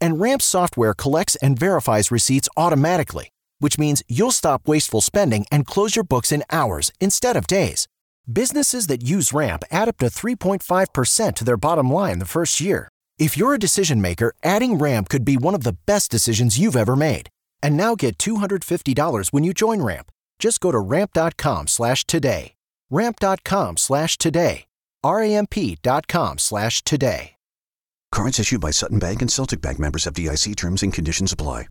And Ramp software collects and verifies receipts automatically, which means you'll stop wasteful spending and close your books in hours instead of days. Businesses that use Ramp add up to 3.5% to their bottom line the first year. If you're a decision maker, adding Ramp could be one of the best decisions you've ever made. And now get $250 when you join Ramp. Just go to ramp.com slash today. Ramp.com slash today. R-A-M-P.com slash today. Cards issued by Sutton Bank and Celtic Bank members FDIC terms and conditions apply.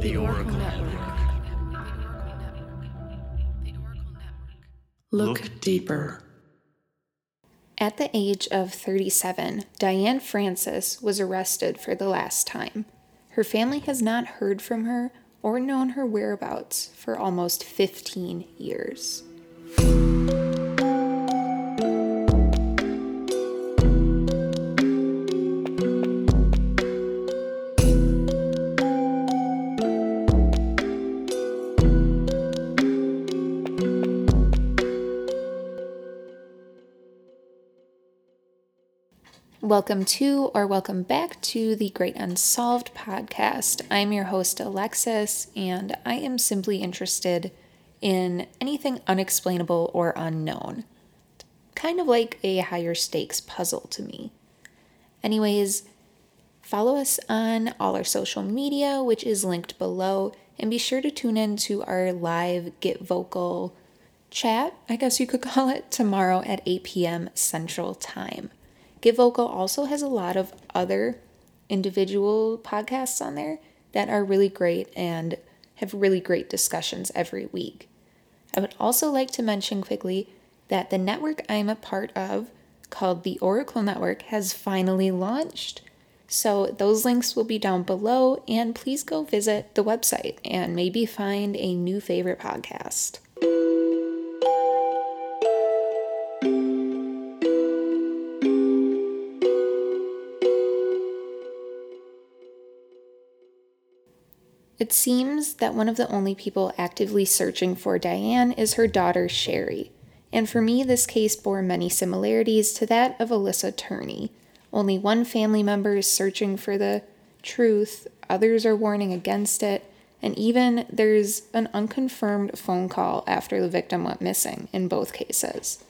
The Oracle Network. Look deeper. At the age of 37, Diane Francis was arrested for the last time. Her family has not heard from her or known her whereabouts for almost 15 years. Welcome to or welcome back to the Great Unsolved podcast. I'm your host, Alexis, and I am simply interested in anything unexplainable or unknown. Kind of like a higher stakes puzzle to me. Anyways, follow us on all our social media, which is linked below, and be sure to tune in to our live Get Vocal chat, I guess you could call it, tomorrow at 8 p.m. Central Time. Get Vocal also has a lot of other individual podcasts on there that are really great and have really great discussions every week. I would also like to mention quickly that the network I'm a part of, called the Oracle Network, has finally launched. So those links will be down below, and please go visit the website and maybe find a new favorite podcast. It seems that one of the only people actively searching for Diane is her daughter Sherri, and for me, this case bore many similarities to that of Alyssa Turney. Only one family member is searching for the truth, others are warning against it, and even there's an unconfirmed phone call after the victim went missing in both cases.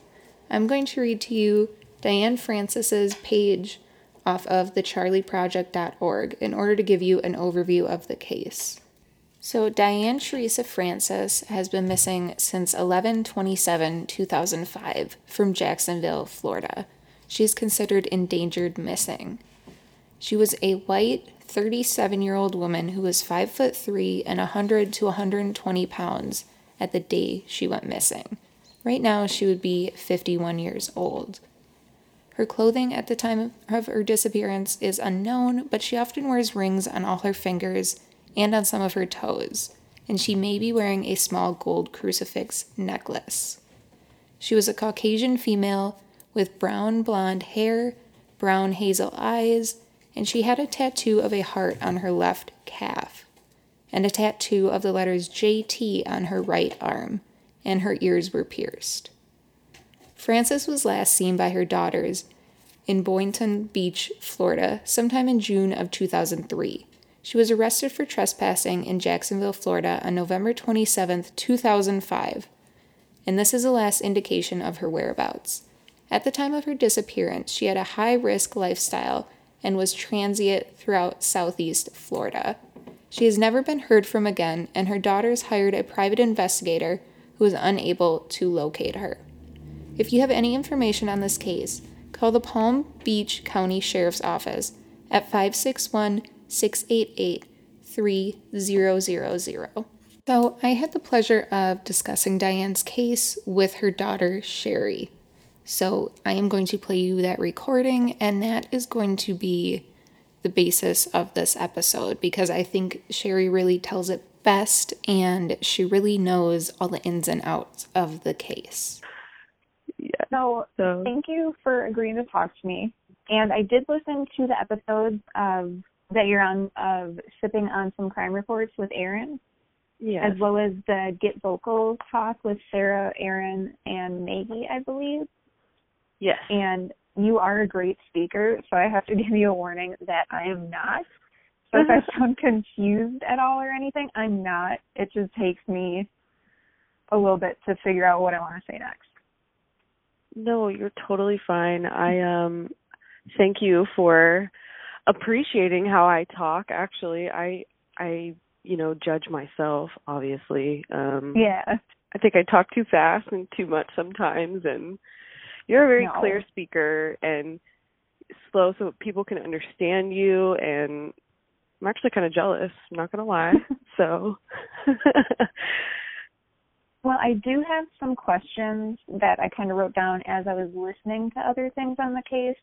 I'm going to read to you Diane Francis's page off of thecharleyproject.org in order to give you an overview of the case. So, Diane Teresa Francis has been missing since 11 27 2005 from Jacksonville, Florida. She's considered endangered missing. She was a white 37 year old woman who was 5 foot 3 and 100 to 120 pounds at the day she went missing. Right now, she would be 51 years old. Her clothing at the time of her disappearance is unknown, but she often wears rings on all her fingers and on some of her toes, and she may be wearing a small gold crucifix necklace. She was a Caucasian female with brown blonde hair, brown hazel eyes, and she had a tattoo of a heart on her left calf, and a tattoo of the letters JT on her right arm, and her ears were pierced. Francis was last seen by her daughters in Boynton Beach, Florida, sometime in June of 2003. She was arrested for trespassing in Jacksonville, Florida on November 27, 2005, and this is the last indication of her whereabouts. At the time of her disappearance, she had a high risk lifestyle and was transient throughout southeast Florida. She has never been heard from again, and her daughters hired a private investigator who was unable to locate her. If you have any information on this case, call the Palm Beach County Sheriff's Office at 561 688 3000. So, I had the pleasure of discussing Diane's case with her daughter, Sherri. So, I am going to play you that recording, and that is going to be the basis of this episode because I think Sherri really tells it best and she really knows all the ins and outs of the case. Yeah. So, So thank you for agreeing to talk to me. And I did listen to the episodes of that you're on of sipping on some crime reports with Aaron, yeah. as well as the Get Vocal talk with Sarah, Aaron, and Maggie, I believe. Yes. And you are a great speaker, so I have to give you a warning that I am not. So if I sound confused at all or anything, I'm not. It just takes me a little bit to figure out what I want to say next. No, you're totally fine. I um thank you for appreciating how I talk. Actually, I I you know judge myself obviously. Um Yeah. I think I talk too fast and too much sometimes and you're a very No. clear speaker and slow so people can understand you and I'm actually kind of jealous, I'm not going to lie. so Well, I do have some questions that I kind of wrote down as I was listening to other things on the case,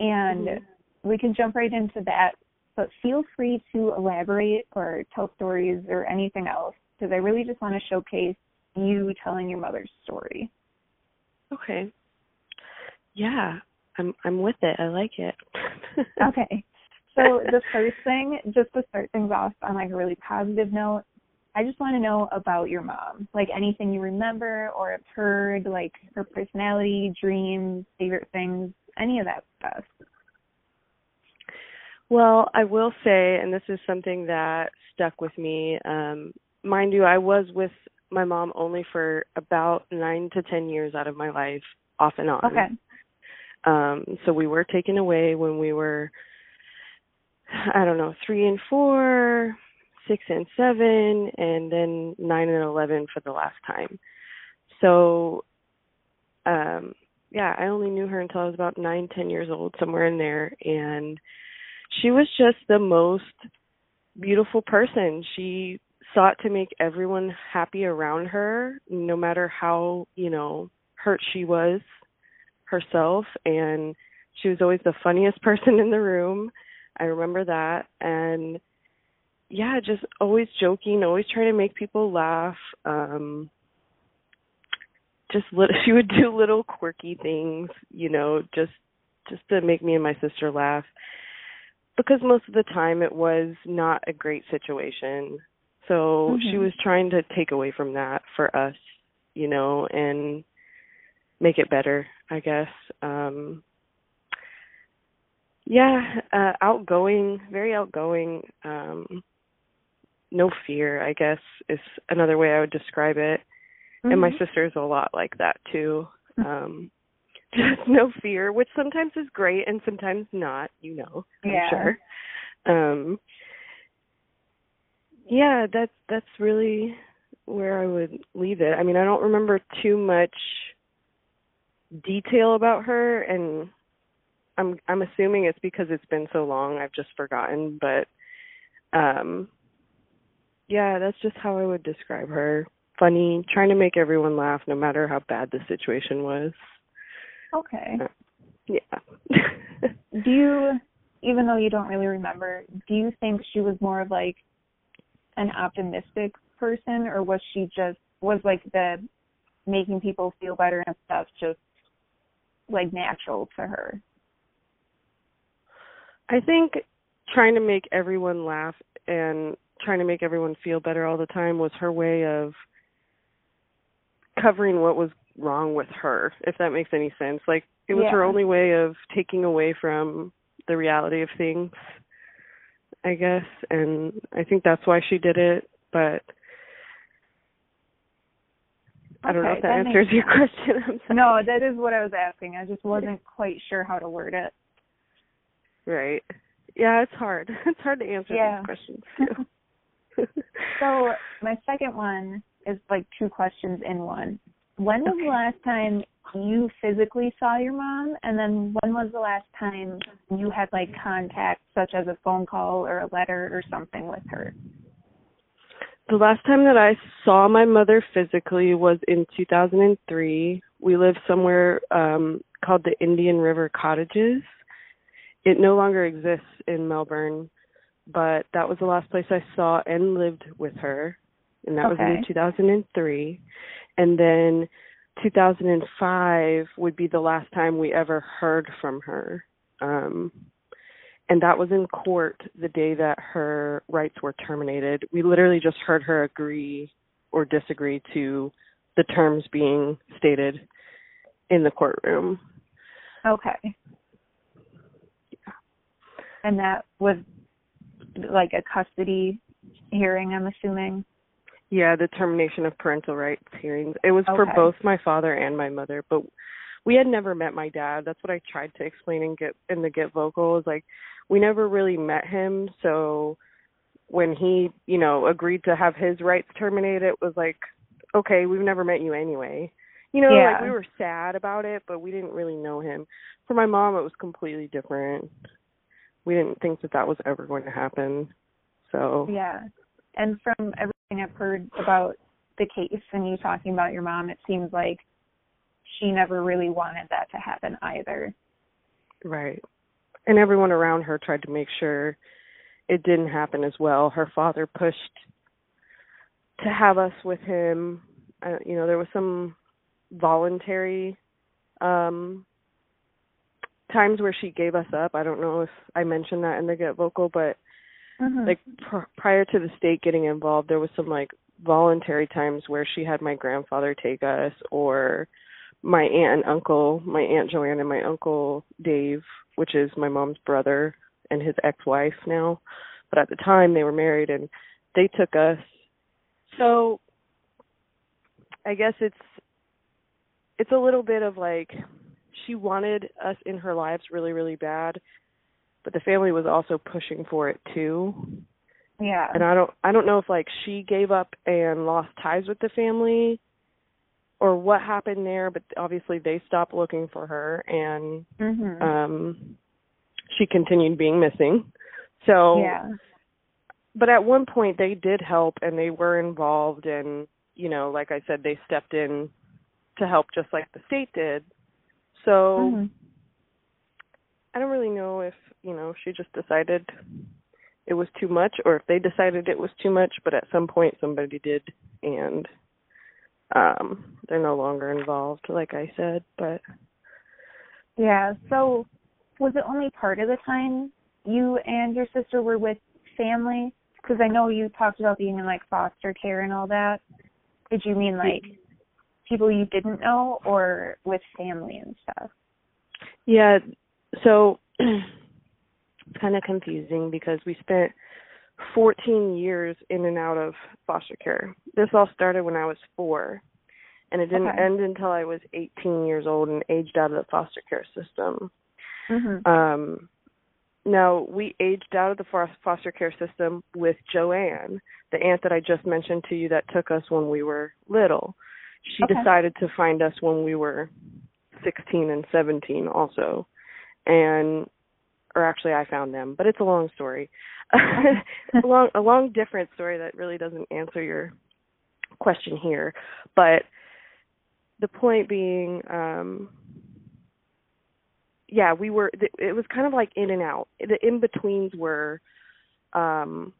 and Mhm. we can jump right into that. But feel free to elaborate or tell stories or anything else, because I really just want to showcase you telling your mother's story. okay. Yeah, I'm I'm with it. I like it. Okay. So the first thing, just to start things off on like a really positive note, I just want to know about your mom. Like anything you remember or have heard, like her personality, dreams, favorite things, any of that stuff. Well, I will say, and this is something that stuck with me. Um, mind you, I was with my mom only for about nine to ten years out of my life, off and on. Okay. Um, so we were taken away when we were, I don't know, three and four, six and seven, and then nine and eleven for the last time. So, um, yeah, I only knew her until I was about nine, ten years old, somewhere in there, and she was just the most beautiful person. She sought to make everyone happy around her, no matter how, you know, hurt she was herself and she was always the funniest person in the room. I remember that and yeah, just always joking, always trying to make people laugh. Um just little, she would do little quirky things, you know, just just to make me and my sister laugh. Because most of the time it was not a great situation. So she Mhm. was trying to take away from that for us, you know, and make it better, I guess. Um yeah, uh outgoing, very outgoing. Um no fear, I guess is another way I would describe it. And my Mhm. sister's a lot like that too. Um just no fear, which sometimes is great and sometimes not, you know, I'm sure. Um yeah, that's that's really where I would leave it. I mean, I don't remember too much detail about her and I'm I'm assuming it's because it's been so long I've just forgotten, but um yeah, that's just how I would describe her. Funny, trying to make everyone laugh no matter how bad the situation was. Okay. Uh, yeah. Do you, even though you don't really remember, do you think she was more of like an optimistic person, or was she just was like the making people feel better and stuff just like natural to her? I think trying to make everyone laugh and trying to make everyone feel better all the time was her way of covering what was wrong with her, if that makes any sense. Like it was her only way of taking away from the reality of things, I guess, and I think that's why she did it, but I don't know if that, that answers your question. I'm sorry. No, that is what I was asking. I just wasn't quite sure how to word it. Right. Yeah, it's hard. It's hard to answer Yeah. these questions too. So my second one is like two questions in one. When was Okay. the last time you physically saw your mom? And then when was the last time you had like contact, such as a phone call or a letter or something with her? The last time that I saw my mother physically was in 2003. We lived somewhere um called the Indian River Cottages it no longer exists in Melbourne, but that was the last place I saw and lived with her, and that was in 2003. And then 2005 would be the last time we ever heard from her. Um and that was in court the day that her rights were terminated. We literally just heard her agree or disagree to the terms being stated in the courtroom. Okay. And that was like a custody hearing, I'm assuming. Yeah, the termination of parental rights hearings. It was for both my father and my mother, but we had never met my dad. That's what I tried to explain and get in the get vocal is like we never really met him, so when he, you know, agreed to have his rights terminated, it was like, okay, we've never met you anyway. You know, like we were sad about it, but we didn't really know him. For my mom, it was completely different. We didn't think that that was ever going to happen. So Yeah. And from everything I've heard about the case and you talking about your mom, it seems like she never really wanted that to happen either. Right. And everyone around her tried to make sure it didn't happen as well. Her father pushed to have us with him. Uh, you know, there was some voluntary um times where she gave us up. I don't know if I mentioned that in the get vocal, but Mhm. like pr- prior to the state getting involved there was some like voluntary times where she had my grandfather take us or my aunt and uncle my aunt joanne and my uncle dave which is my mom's brother and his ex-wife now but at the time they were married and they took us so i guess it's it's a little bit of like she wanted us in her lives really really bad but the family was also pushing for it too yeah. and i don't i don't know if like she gave up and lost ties with the family or what happened there but obviously they stopped looking for her and Mhm. um she continued being missing so yeah. but at one point they did help and they were involved and you know like i said they stepped in to help just like the state did so Mhm. I don't really know if, you know, she just decided it was too much or if they decided it was too much, but at some point somebody did and um they're no longer involved like I said, but Yeah. So was it only part of the time you and your sister were with family? Because I know you talked about being in like foster care and all that. Did you mean like people you didn't know or with family and stuff? yeah, so it's kind of confusing because we spent 14 years in and out of foster care. This all started when I was 4 and it didn't Okay. end until I was 18 years old and aged out of the foster care system. Mhm. Um, now we aged out of the foster care system with Joanne, the aunt that I just mentioned to you that took us when we were little. She Okay. decided to find us when we were 16 and 17 also. And or actually I found them, but it's a long story. a long a long different story that really doesn't answer your question here. But the point being um yeah, we were. th- It was kind of like in and out. The in betweens were um,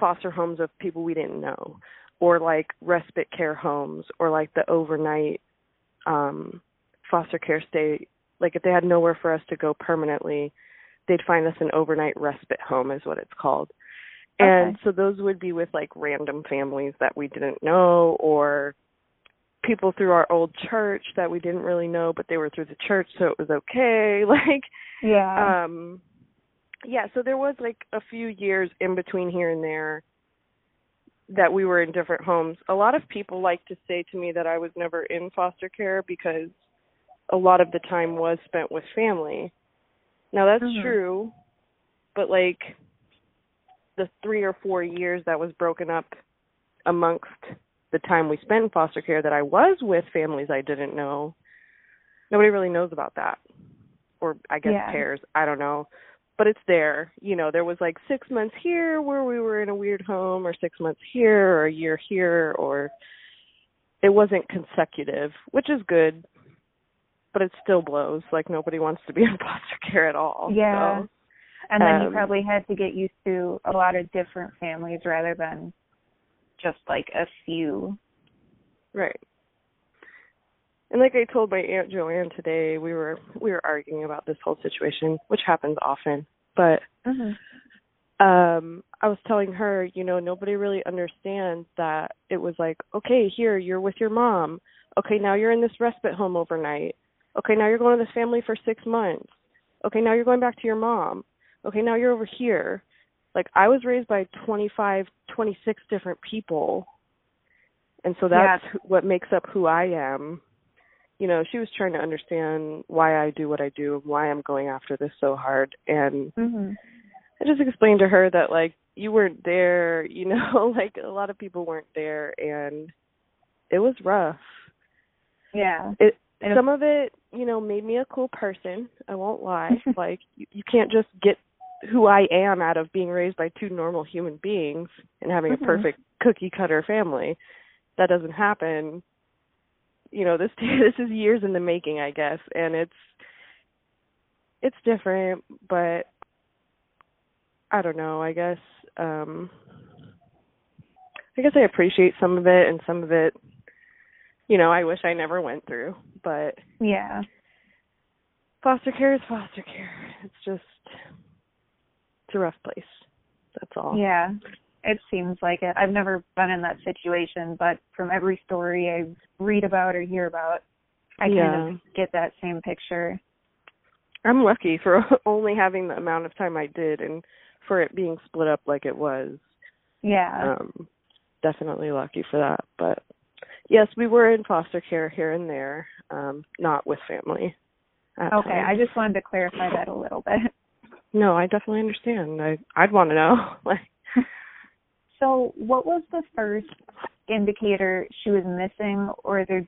foster homes of people we didn't know, or like respite care homes, or like the overnight um, foster care stay. Like if they had nowhere for us to go permanently, they'd find us an overnight respite home, is what it's called. And Okay. so those would be with like random families that we didn't know, or people through our old church that we didn't really know but they were through the church so it was okay like Yeah. um yeah so there was like a few years in between here and there that we were in different homes a lot of people like to say to me that i was never in foster care because a lot of the time was spent with family now that's Mhm. true but like the three or four years that was broken up amongst the time we spent in foster care that I was with families I didn't know, nobody really knows about that. Or I guess Yeah. cares. I don't know. But it's there. You know, there was like six months here where we were in a weird home or six months here or a year here or it wasn't consecutive, which is good. But it still blows. Like nobody wants to be in foster care at all. Yeah. So And then Um, you probably had to get used to a lot of different families rather than just like a few. Right. And like I told my aunt Joanne today, we were we were arguing about this whole situation, which happens often. But Mm-hmm. um I was telling her, you know, nobody really understands that it was like, okay, here you're with your mom. Okay, now you're in this respite home overnight. Okay, now you're going to this family for 6 months. Okay, now you're going back to your mom. Okay, now you're over here. Like I was raised by 25, 26 different people. And so that's Yeah. what makes up who I am. You know, she was trying to understand why I do what I do, why I'm going after this so hard and Mhm. I just explained to her that like you weren't there, you know, like a lot of people weren't there and it was rough. Yeah. It And some of it, you know, made me a cool person. I won't lie. like you, you can't just get who I am out of being raised by two normal human beings and having Mhm. a perfect cookie cutter family. That doesn't happen. You know, this this is years in the making, I guess, and it's it's different, but I don't know, I guess um I guess I appreciate some of it and some of it you know, I wish I never went through, but Yeah. foster care is foster care. It's just it's a rough place. That's all. Yeah. It seems like it. I've never been in that situation, but from every story I read about or hear about, I Yeah. kind of get that same picture. I'm lucky for only having the amount of time I did and for it being split up like it was. Yeah. Um definitely lucky for that. But yes, we were in foster care here and there, um, not with family. okay. times. I just wanted to clarify that a little bit. No, I definitely understand. I I'd want to know. like So, what was the first indicator she was missing, or there,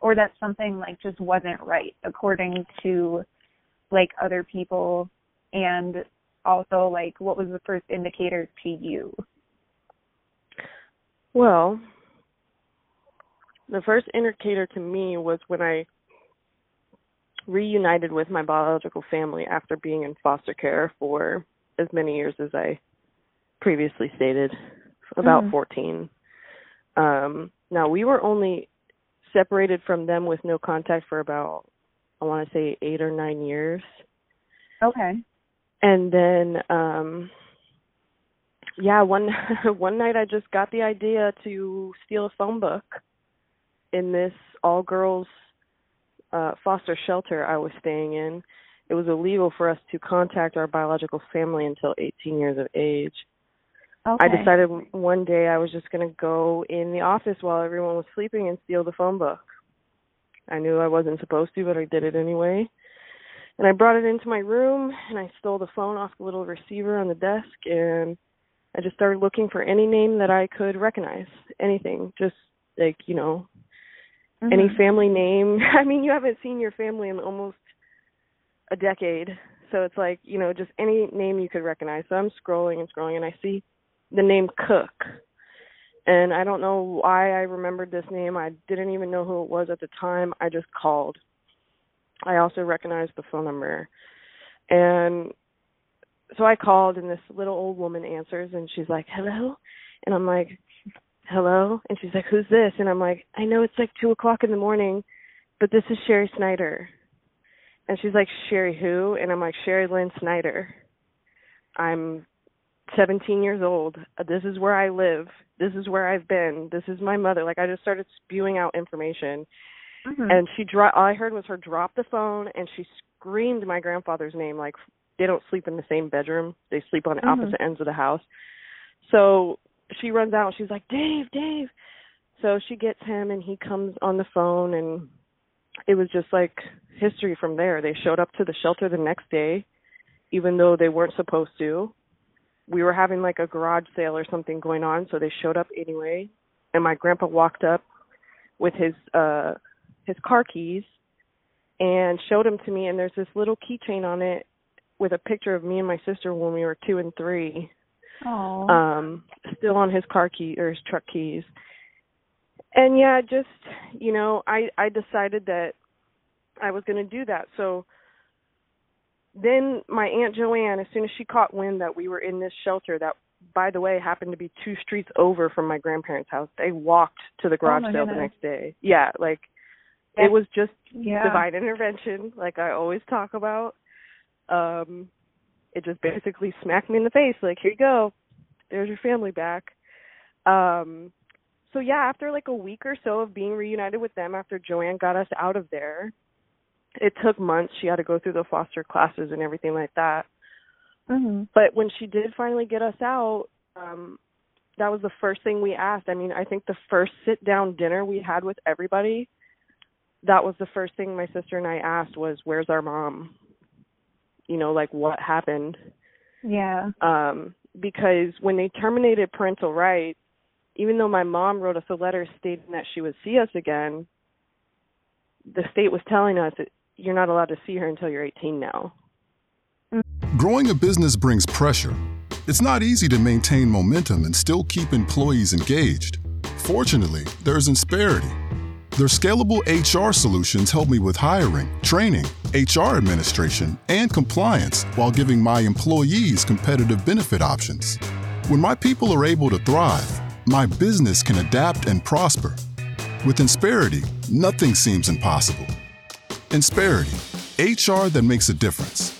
or that something like just wasn't right according to like other people, and also like what was the first indicator to you? Well, the first indicator to me was when I reunited with my biological family after being in foster care for as many years as I previously stated, about Mhm. 14. Um, now, we were only separated from them with no contact for about, I want to say, eight or nine years Okay. and then um yeah one one night i just got the idea to steal a phone book in this all girls uh foster shelter i was staying in it was illegal for us to contact our biological family until 18 years of age Okay. i decided one day i was just going to go in the office while everyone was sleeping and steal the phone book i knew i wasn't supposed to but i did it anyway and I brought it into my room and I stole the phone off the little receiver on the desk and I just started looking for any name that I could recognize. Anything. Just like, you know, Mhm. any family name. I mean, you haven't seen your family in almost a decade. So it's like, you know, just any name you could recognize. So I'm scrolling and scrolling and I see the name Cook. And I don't know why I remembered this name. I didn't even know who it was at the time. I just called. I also recognized the phone number. And so I called and this little old woman answers and she's like, Hello? And I'm like, Hello? And she's like, Who's this? And I'm like, I know it's like two o'clock in the morning, but this is Sherri Snyder. And she's like, Sherri who? And I'm like, Sherri Lynn Snyder. I'm 17 years old. This is where I live. This is where I've been. This is my mother. Like I just started spewing out information Mhm. and she dro- all I heard was her drop the phone and she screamed my grandfather's name like they don't sleep in the same bedroom. They sleep on Mhm. opposite ends of the house. So she runs out and she's like, "Dave, Dave." So she gets him and he comes on the phone and it was just like history from there. They showed up to the shelter the next day even though they weren't supposed to. We were having like a garage sale or something going on, so they showed up anyway. And my grandpa walked up with his uh his car keys and showed them to me and there's this little keychain on it with a picture of me and my sister when we were 2 and 3 Oh. um still on his car key or his truck keys and yeah just you know i i decided that i was going to do that so then my aunt Joanne, as soon as she caught wind that we were in this shelter, that by the way happened to be two streets over from my grandparents' house, they walked to the garage Oh, sale the next day. Yeah, like That's- it was just Yeah. divine intervention, like I always talk about. Um, it just basically smacked me in the face, like here you go, there's your family back. Um, so yeah, after like a week or so of being reunited with them, after Joanne got us out of there, it took months. She had to go through the foster classes and everything like that. Mhm. But when she did finally get us out, um, that was the first thing we asked. I mean, I think the first sit down dinner we had with everybody, that was the first thing my sister and I asked was, Where's our mom? You know, like what happened? Yeah. Um, because when they terminated parental rights, even though my mom wrote us a letter stating that she would see us again, the state was telling us that you're not allowed to see her until you're 18 now. Growing a business brings pressure. It's not easy to maintain momentum and still keep employees engaged. Fortunately, there's Insperity. Their scalable HR solutions help me with hiring, training, HR administration, and compliance while giving my employees competitive benefit options. When my people are able to thrive, my business can adapt and prosper. With Insperity, nothing seems impossible. Insperity, HR that makes a difference.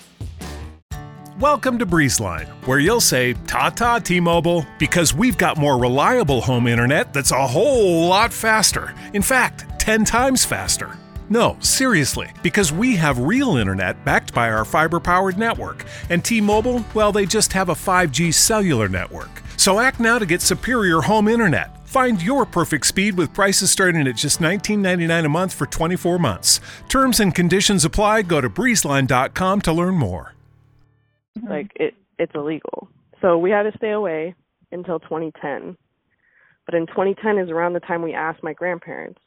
Welcome to Breezeline, where you'll say ta ta T Mobile because we've got more reliable home internet that's a whole lot faster. In fact, 10 times faster. No, seriously, because we have real internet backed by our fiber powered network. And T Mobile, well, they just have a 5G cellular network. So act now to get superior home internet. Find your perfect speed with prices starting at just $19.99 a month for 24 months. Terms and conditions apply. Go to breezeline.com to learn more. like it it's illegal. So we had to stay away until 2010 but in 2010 is around the time we asked my grandparents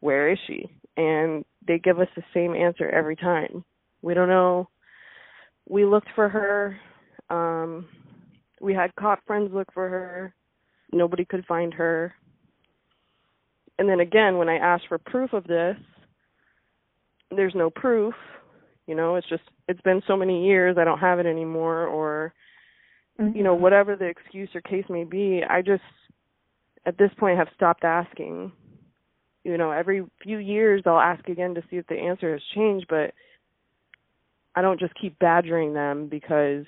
where is she? And they give us the same answer every time. We don't know. We looked for her. Um we had cop friends look for her nobody could find her. And then again when i asked for proof of this there's no proof. You know it's just it's been so many years i don't have it anymore or you know mm-hmm. whatever the excuse or case may be i just at this point have stopped asking. You know every few years i'll ask again to see if the answer has changed but i don't just keep badgering them because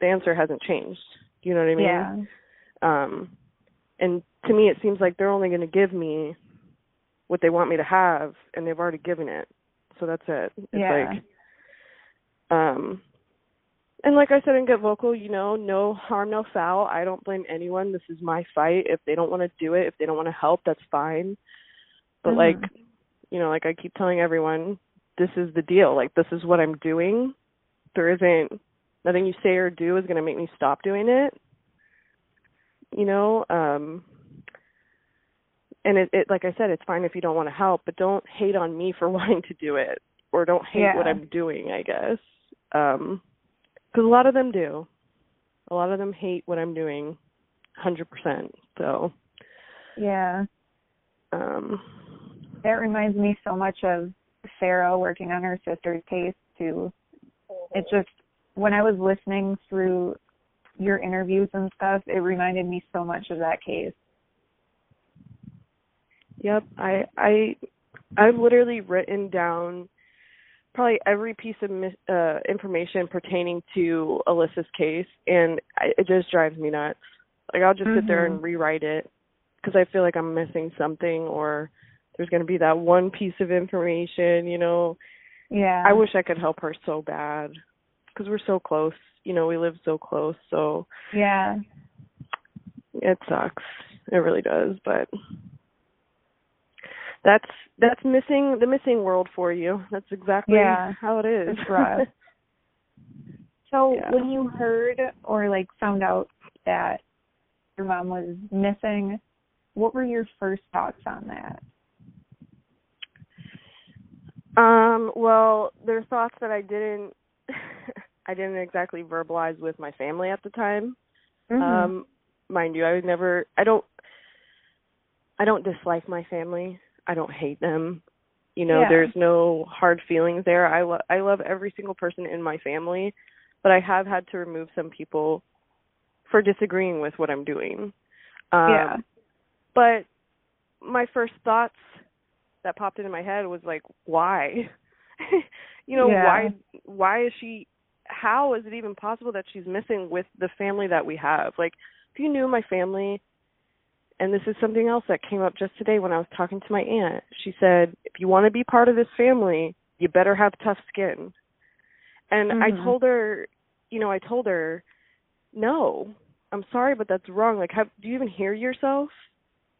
the answer hasn't changed. You know what i mean? Yeah. Um and to me it seems like they're only going to give me what they want me to have and they've already given it so that's it it's Yeah. like um and like I said in Get Vocal, you know, no harm, no foul. I don't blame anyone. This is my fight. If they don't want to do it, if they don't want to help, that's fine. But Mhm. like, you know, like I keep telling everyone, this is the deal. Like this is what I'm doing. There isn't nothing you say or do is going to make me stop doing it. You know, um and it, it like I said, it's fine if you don't want to help, but don't hate on me for wanting to do it or don't hate what I'm doing, I guess. Um cuz a lot of them do. A lot of them hate what I'm doing 100%. So, Yeah. um That reminds me so much of Sarah working on her sister's case too. It just when I was listening through your interviews and stuff, it reminded me so much of that case. Yep, I I I've literally written down probably every piece of mis- uh information pertaining to Alyssa's case and I, it just drives me nuts. Like I'll just sit there and rewrite it cuz I feel like I'm missing something or there's going to be that one piece of information, you know. Yeah. I wish I could help her so bad cuz we're so close. You know, we live so close, so Yeah. it sucks. It really does, but that's that's missing the missing world for you. That's exactly Yeah. how it is. It's rough. So Yeah. when you heard or like found out that your mom was missing, what were your first thoughts on that? um, well, there are thoughts that I didn't I didn't exactly verbalize with my family at the time. Mhm. Um, mind you, I would never I don't I don't dislike my family. I don't hate them. You know, Yeah. there's no hard feelings there. I love I love every single person in my family, but I have had to remove some people for disagreeing with what I'm doing. Um Yeah. but my first thoughts that popped into my head was like why? you know, Yeah. why why is she how is it even possible that she's missing with the family that we have? Like if you knew my family and this is something else that came up just today when I was talking to my aunt. She said, if you want to be part of this family, you better have tough skin. And I Mhm. told her, you know, I told her, no, I'm sorry, but that's wrong. Like, have, do you even hear yourself?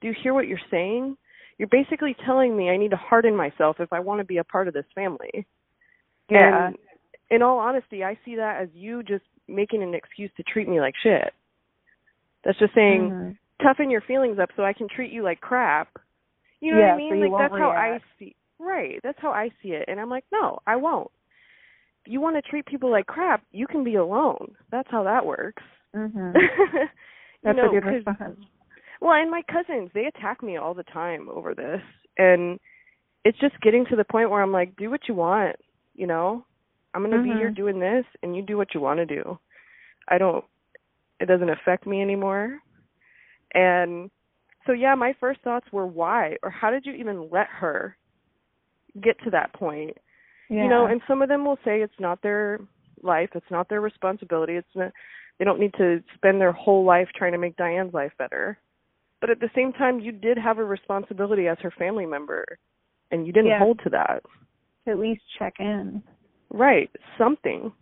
Do you hear what you're saying? You're basically telling me I need to harden myself if I want to be a part of this family. Yeah. And in all honesty, I see that as you just making an excuse to treat me like shit. That's just saying, Mhm. toughen your feelings up so I can treat you like crap. You know Yeah, what I mean? you like that's how I react. see right. That's how I see it. And I'm like, no, I won't. If you want to treat people like crap, you can be alone. That's how that works. Mhm. you That's know, a good response. well, and my cousins, they attack me all the time over this. And it's just getting to the point where I'm like, do what you want, you know? I'm going to be here Mhm. doing this and you do what you want to do. I don't it doesn't affect me anymore. And so yeah, my first thoughts were why or how did you even let her get to that point? Yeah. You know, and some of them will say it's not their life, it's not their responsibility, it's not they don't need to spend their whole life trying to make Diane's life better. But at the same time, you did have a responsibility as her family member, and you didn't Yeah. hold to that. at least check in. Right, something.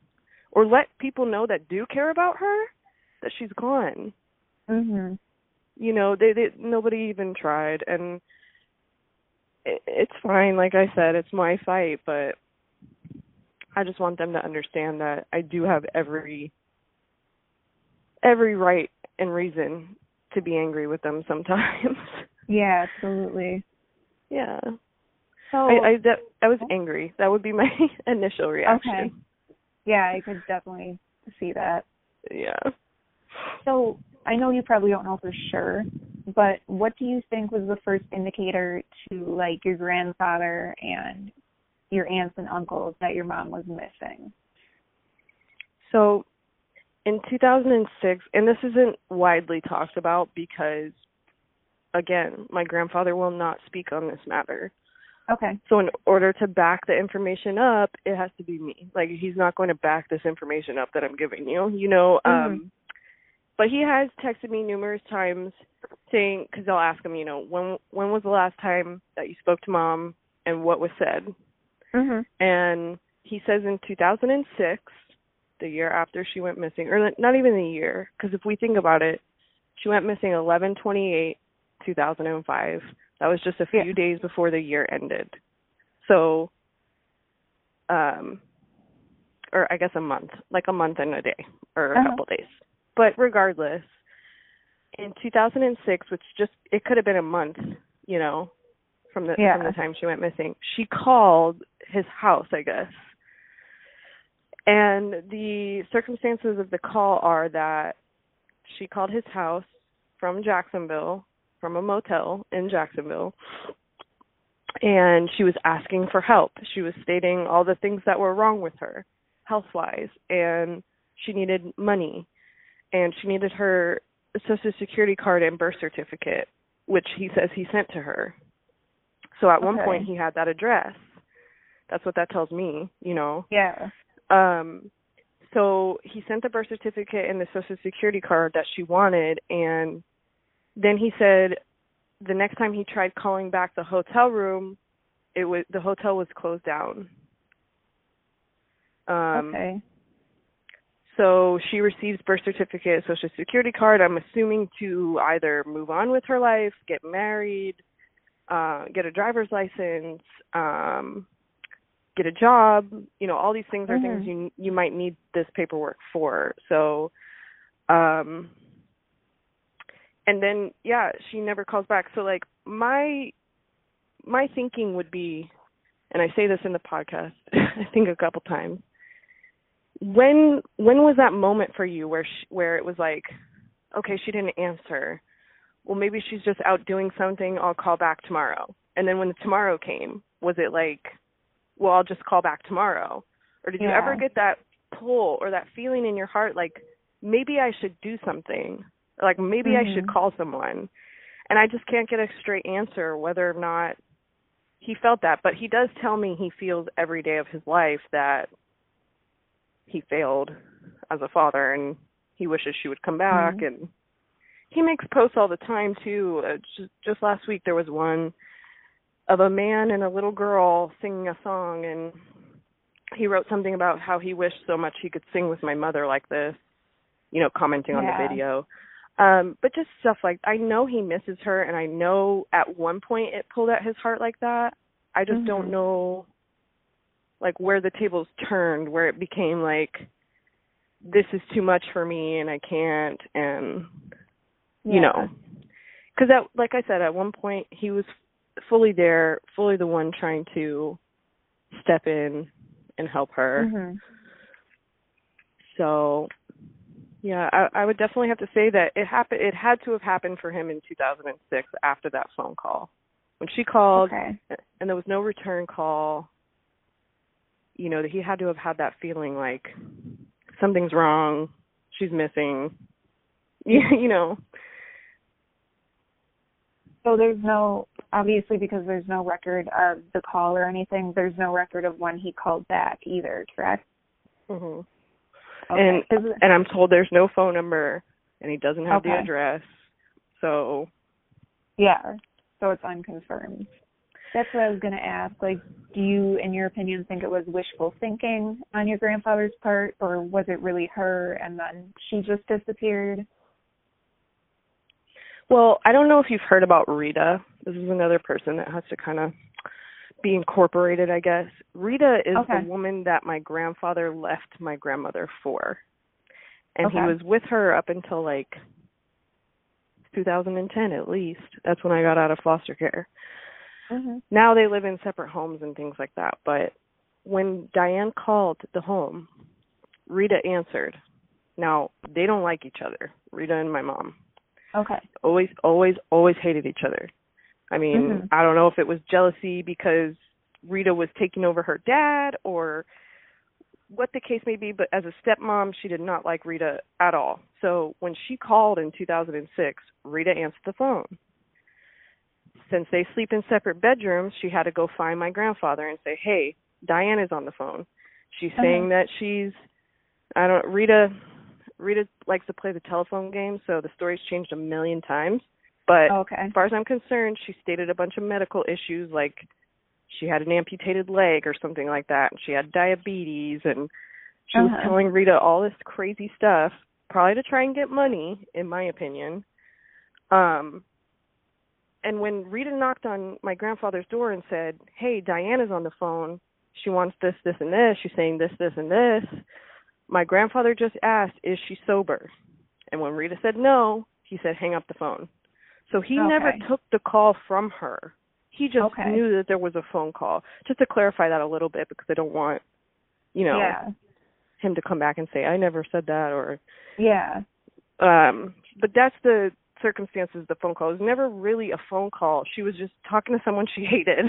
Or let people know that do care about her that she's gone. Mhm. You know, they, they nobody even tried and it, it's fine like I said, it's my fight, but I just want them to understand that I do have every every right and reason to be angry with them sometimes. Yeah, absolutely. yeah. So I I that, I was oh. angry. That would be my initial reaction. Okay. yeah, I could definitely see that. Yeah. So I know you probably don't know for sure, but what do you think was the first indicator to like your grandfather and your aunts and uncles that your mom was missing? So in 2006, and this isn't widely talked about because, again, my grandfather will not speak on this matter. Okay. So in order to back the information up, it has to be me. Like he's not going to back this information up that I'm giving you, you know. Um but he has texted me numerous times saying cuz I'll ask him, you know, when when was the last time that you spoke to mom and what was said? Mhm. and he says in 2006 the year after she went missing or not even the year because if we think about it she went missing 11/28 2005 that was just a few Yeah. days before the year ended so um or I guess a month like a month and a day or a Uh-huh. couple days but regardless in 2006 which just it could have been a month you know from the Yeah. from the time she went missing she called his house i guess and the circumstances of the call are that she called his house from jacksonville from a motel in jacksonville. And she was asking for help. She was stating all the things that were wrong with her health wise and she needed money. And she needed her social security card and birth certificate which he says he sent to her. So at one point he had that address. That's what that tells me you know? Yeah. um so he sent the birth certificate and the social security card that she wanted and then he said the next time he tried calling back the hotel room it was the hotel was closed down um okay. so she receives birth certificate, social security card. I'm assuming to either move on with her life, get married, uh, get a driver's license, um, get a job. You know, all these things are things Mhm. you you might need this paperwork for. So, um, and then yeah, she never calls back. So like my my thinking would be, and I say this in the podcast, I think a couple times when when was that moment for you where sh where it was like okay she didn't answer well maybe she's just out doing something i'll call back tomorrow And then when the tomorrow came, was it like, well, I'll just call back tomorrow? Or did you ever get that pull or that feeling in your heart like maybe I should do something? Like maybe I should Mhm. call someone. And I just can't get a straight answer whether or not he felt that, but he does tell me he feels every day of his life that he failed as a father and he wishes she would come back Mhm. and he makes posts all the time too uh, just, just last week there was one of a man and a little girl singing a song and he wrote something about how he wished so much he could sing with my mother like this you know commenting on Yeah. the video um but just stuff like i know he misses her and i know at one point it pulled at his heart like that i just don't Mhm. know like where the tables turned where it became like this is too much for me and i can't and you Yeah. know because that like i said at one point he was fully there fully the one trying to step in and help her Mhm. so yeah i i would definitely have to say that it happened it had to have happened for him in 2006 after that phone call when she called Okay. and there was no return call you know that he had to have had that feeling like something's wrong she's missing you, you know So there's no obviously because there's no record of the call or anything. There's no record of when he called back either. Correct? mhm Okay. and and i'm told there's no phone number and he doesn't have the address so Yeah. So it's unconfirmed. That's what I was going to ask. Like, do you, in your opinion, think it was wishful thinking on your grandfather's part, or was it really her and then she just disappeared? Well, I don't know if you've heard about Rita. This is another person that has to kind of be incorporated, I guess. Rita is Okay. the woman that my grandfather left my grandmother for. And he was with her up until like 2010 at least. That's when I got out of foster care. Mm-hmm. Now they live in separate homes and things like that. But when Diane called the home, Rita answered. Now, they don't like each other, Rita and my mom Okay. always always always hated each other i mean Mhm. i don't know if it was jealousy because rita was taking over her dad or what the case may be but as a stepmom she did not like rita at all so when she called in 2006 rita answered the phone since they sleep in separate bedrooms she had to go find my grandfather and say hey diane is on the phone she's Uh-huh. saying that she's i don't rita Rita likes to play the telephone game, so the story's changed a million times. But Okay. as far as I'm concerned, she stated a bunch of medical issues like she had an amputated leg or something like that, and she had diabetes, and she was Uh-huh. telling Rita all this crazy stuff, probably to try and get money, in my opinion. Um, and when Rita knocked on my grandfather's door and said, "Hey, Diana's on the phone. She wants this, this, and this. She's saying this, this, and this." My grandfather just asked, "Is she sober?" And when Rita said no, he said, "Hang up the phone." So he never took the call from her. He just Okay. knew that there was a phone call. Just to clarify that a little bit because I don't want, you know, Yeah. him to come back and say, "I never said that," or Yeah. um but that's the circumstances of the phone call. It was never really a phone call. She was just talking to someone she hated.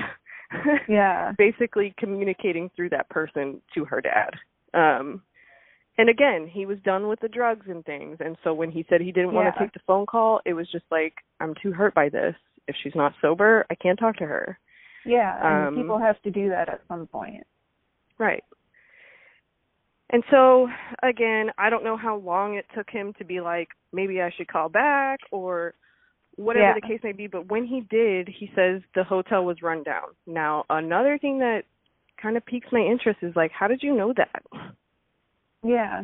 Yeah. Basically communicating through that person to her dad. Um and again, he was done with the drugs and things. And so when he said he didn't want Yeah. to take the phone call, it was just like, I'm too hurt by this. If she's not sober, I can't talk to her. Yeah. And Um, people have to do that at some point. Right. And so again, I don't know how long it took him to be like, maybe I should call back or whatever Yeah. the case may be, but when he did, he says the hotel was run down. Now, another thing that kind of piques my interest is like, how did you know that? Yeah.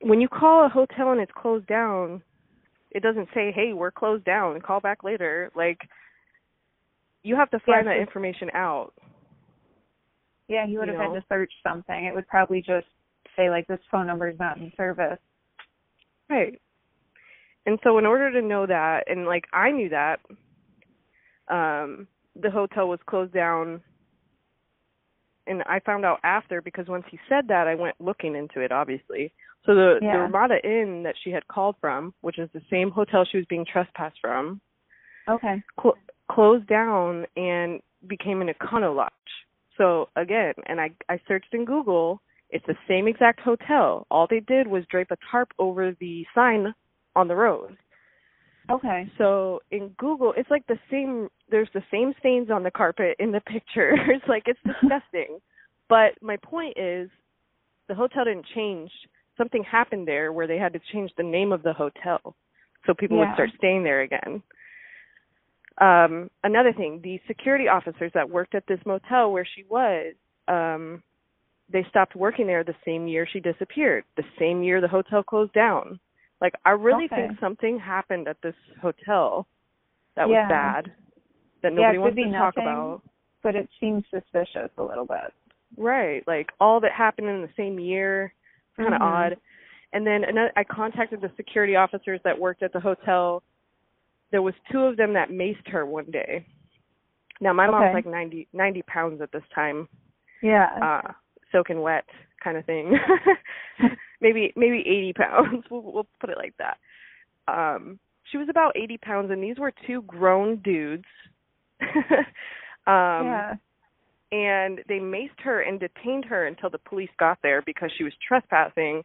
When you call a hotel and it's closed down, it doesn't say, "Hey, we're closed down. Call back later." Like you have to find Yeah, that information out. Yeah, he would have know? had to search something. It would probably just say like this phone number is not in service. Right. And so in order to know that and like I knew that um the hotel was closed down and I found out after because once he said that I went looking into it obviously. So the the Yeah. Ramada Inn that she had called from, which is the same hotel she was being trespassed from, Okay. cl- closed down and became an Econo Lodge. So again, and I I searched in Google, it's the same exact hotel. All they did was drape a tarp over the sign on the road. Okay. So in Google, it's like the same. There's the same stains on the carpet in the pictures. like it's disgusting. but my point is, the hotel didn't change. Something happened there where they had to change the name of the hotel, so people Yeah. would start staying there again. Um, another thing, the security officers that worked at this motel where she was, um, they stopped working there the same year she disappeared. The same year the hotel closed down. Like I really Okay. think something happened at this hotel that Yeah. was bad that Yeah, nobody it wants to be talk nothing. about. But it seems suspicious a little bit. Right. Like all that happened in the same year. Kind of Mhm. odd. And then another, I contacted the security officers that worked at the hotel. There was two of them that maced her one day. Now my mom's Okay. like ninety ninety pounds at this time, Yeah. uh, soaking wet kind of thing. maybe maybe eighty pounds. We'll, we'll put it like that. Um, she was about eighty pounds, and these were two grown dudes. um, yeah. and they maced her and detained her until the police got there because she was trespassing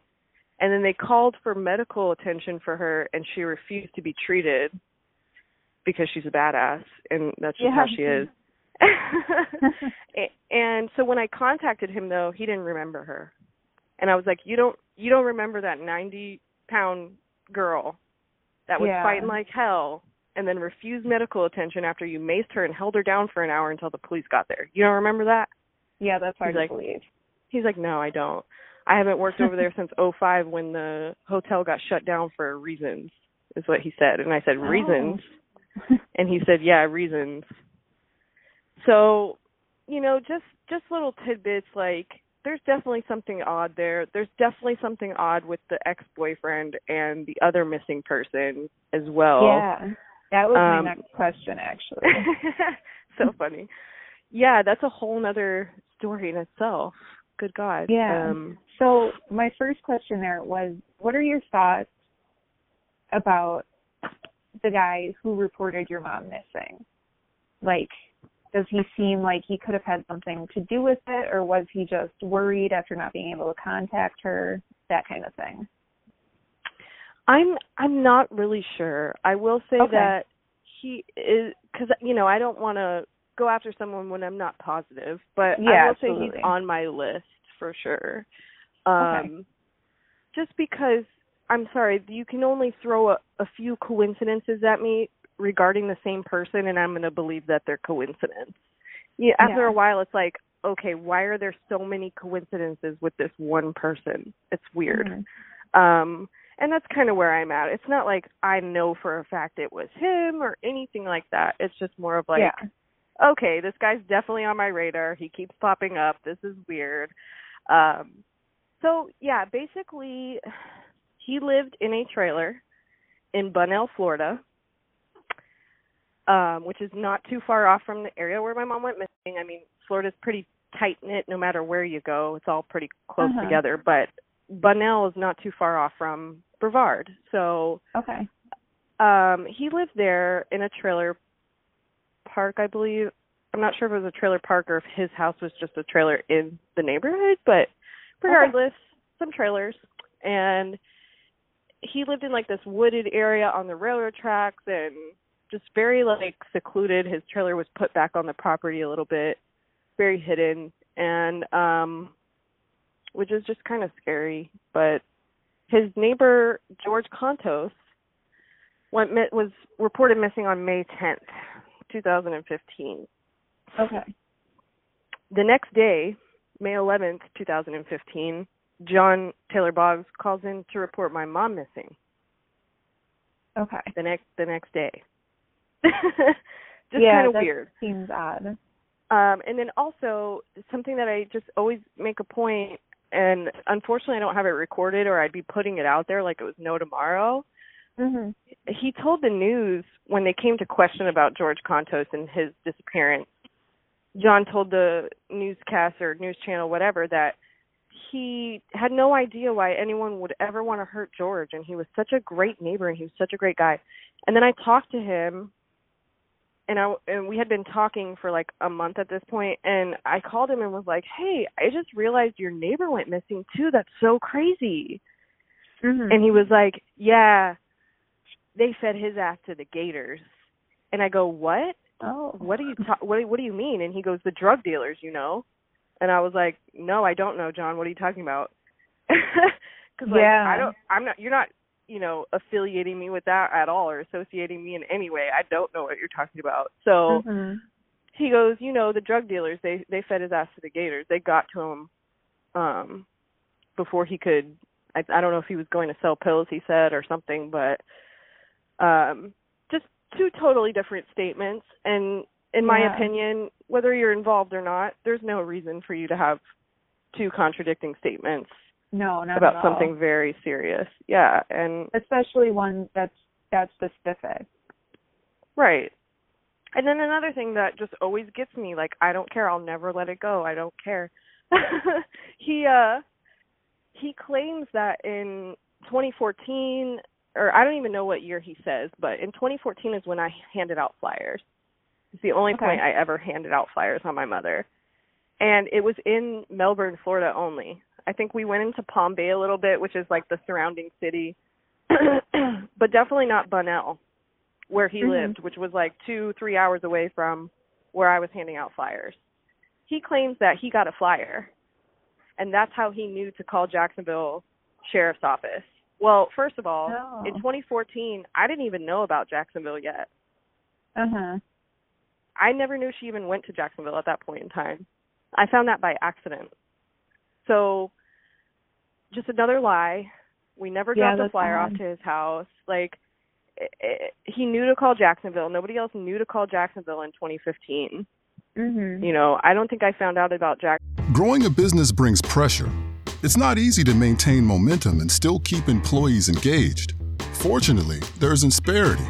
and then they called for medical attention for her and she refused to be treated because she's a badass and that's just how she is and so when i contacted him though he didn't remember her and i was like you don't you don't remember that 90 pound girl that was Yeah. fighting like hell and then refused medical attention after you maced her and held her down for an hour until the police got there. You don't remember that? Yeah, that's hard He's to like- believe. He's like, "No, I don't. I haven't worked over there since '05 when the hotel got shut down for reasons." Is what he said, and I said, Oh. "Reasons?" and he said, "Yeah, reasons." So, you know, just just little tidbits like there's definitely something odd there. There's definitely something odd with the ex-boyfriend and the other missing person as well. Yeah. That was Um, my next question actually. so funny. Yeah, that's a whole nother story in itself. Good God. Yeah. Um, So my first question there was, what are your thoughts about the guy who reported your mom missing? Like, does he seem like he could have had something to do with it, or was he just worried after not being able to contact her? That kind of thing. I'm I'm not really sure. I will say Okay. that he is because you know I don't want to go after someone when I'm not positive, but I Yeah, will say he's on my list for sure. Um, Okay. Just because I'm sorry, you can only throw a, a few coincidences at me regarding the same person, and I'm going to believe that they're coincidence. Yeah, after Yeah. a while, it's like, okay, why are there so many coincidences with this one person? It's weird. Mhm. Um, and that's kind of where I'm at. It's not like I know for a fact it was him or anything like that. It's just more of like, yeah. okay, this guy's definitely on my radar. He keeps popping up. This is weird. Um, so yeah, basically, he lived in a trailer in Bunnell, Florida, um, which is not too far off from the area where my mom went missing. I mean, Florida's pretty tight knit. No matter where you go, it's all pretty close Uh-huh. together. But Bunnell is not too far off from Brevard, so Okay. um he lived there in a trailer park i believe. I'm not sure if it was a trailer park or if his house was just a trailer in the neighborhood but regardless some trailers. And he lived in like this wooded area on the railroad tracks and just very like secluded. His trailer was put back on the property a little bit very hidden. And um which is just kind of scary but his neighbor George Contos went mi- was reported missing on May 10th, 2015. Okay. The next day, May 11th, 2015, John Taylor Boggs calls in to report my mom missing. Okay. The next the next day. just yeah, kind of weird. Seems odd. Um, and then also something that I just always make a point, and unfortunately I don't have it recorded, or I'd be putting it out there like it was no tomorrow. Mhm. He told the news when they came to question about George Contos and his disappearance. John told the newscast or news channel, whatever, that he had no idea why anyone would ever want to hurt George, and he was such a great neighbor and he was such a great guy. And then I talked to him, and I and we had been talking for like a month at this point and I called him and was like, "Hey, I just realized your neighbor went missing too. That's so crazy." Mm-hmm. And he was like, "Yeah, they fed his ass to the gators." And I go, "What? Oh. What do you ta- what what do you mean?" And he goes, "The drug dealers, you know." And I was like, "No, I don't know, John. What are you talking about?" Cuz like Yeah. I don't I'm not you're not you know, affiliating me with that at all or associating me in any way. I don't know what you're talking about. So Mhm. he goes, you know, the drug dealers, they they fed his ass to the gators. They got to him um before he could I I don't know if he was going to sell pills, he said or something, but um just two totally different statements and in my Yeah. opinion, whether you're involved or not, there's no reason for you to have two contradicting statements No, not about at all. something very serious. Yeah, and especially one that's that specific. right. And then another thing that just always gets me, like I don't care, I'll never let it go. I don't care. he uh he claims that in 2014 or I don't even know what year he says, but in 2014 is when I handed out flyers. It's the only Okay. point I ever handed out flyers on my mother. And it was in Melbourne, Florida only. I think we went into Palm Bay a little bit, which is like the surrounding city, but definitely not Bunnell, where he Mhm. lived, which was like two, three hours away from where I was handing out flyers. He claims that he got a flyer, and that's how he knew to call Jacksonville Sheriff's Office. Well, first of all, Oh. in 2014, I didn't even know about Jacksonville yet. Uh huh. I never knew she even went to Jacksonville at that point in time. I found that by accident. So, just another lie. We never Yeah, dropped the flyer odd. off to his house. Like, i i he knew to call Jacksonville. Nobody else knew to call Jacksonville in 2015. Mhm. You know, I don't think I found out about Jack. Growing a business brings pressure. It's not easy to maintain momentum and still keep employees engaged. Fortunately, there's Insperity.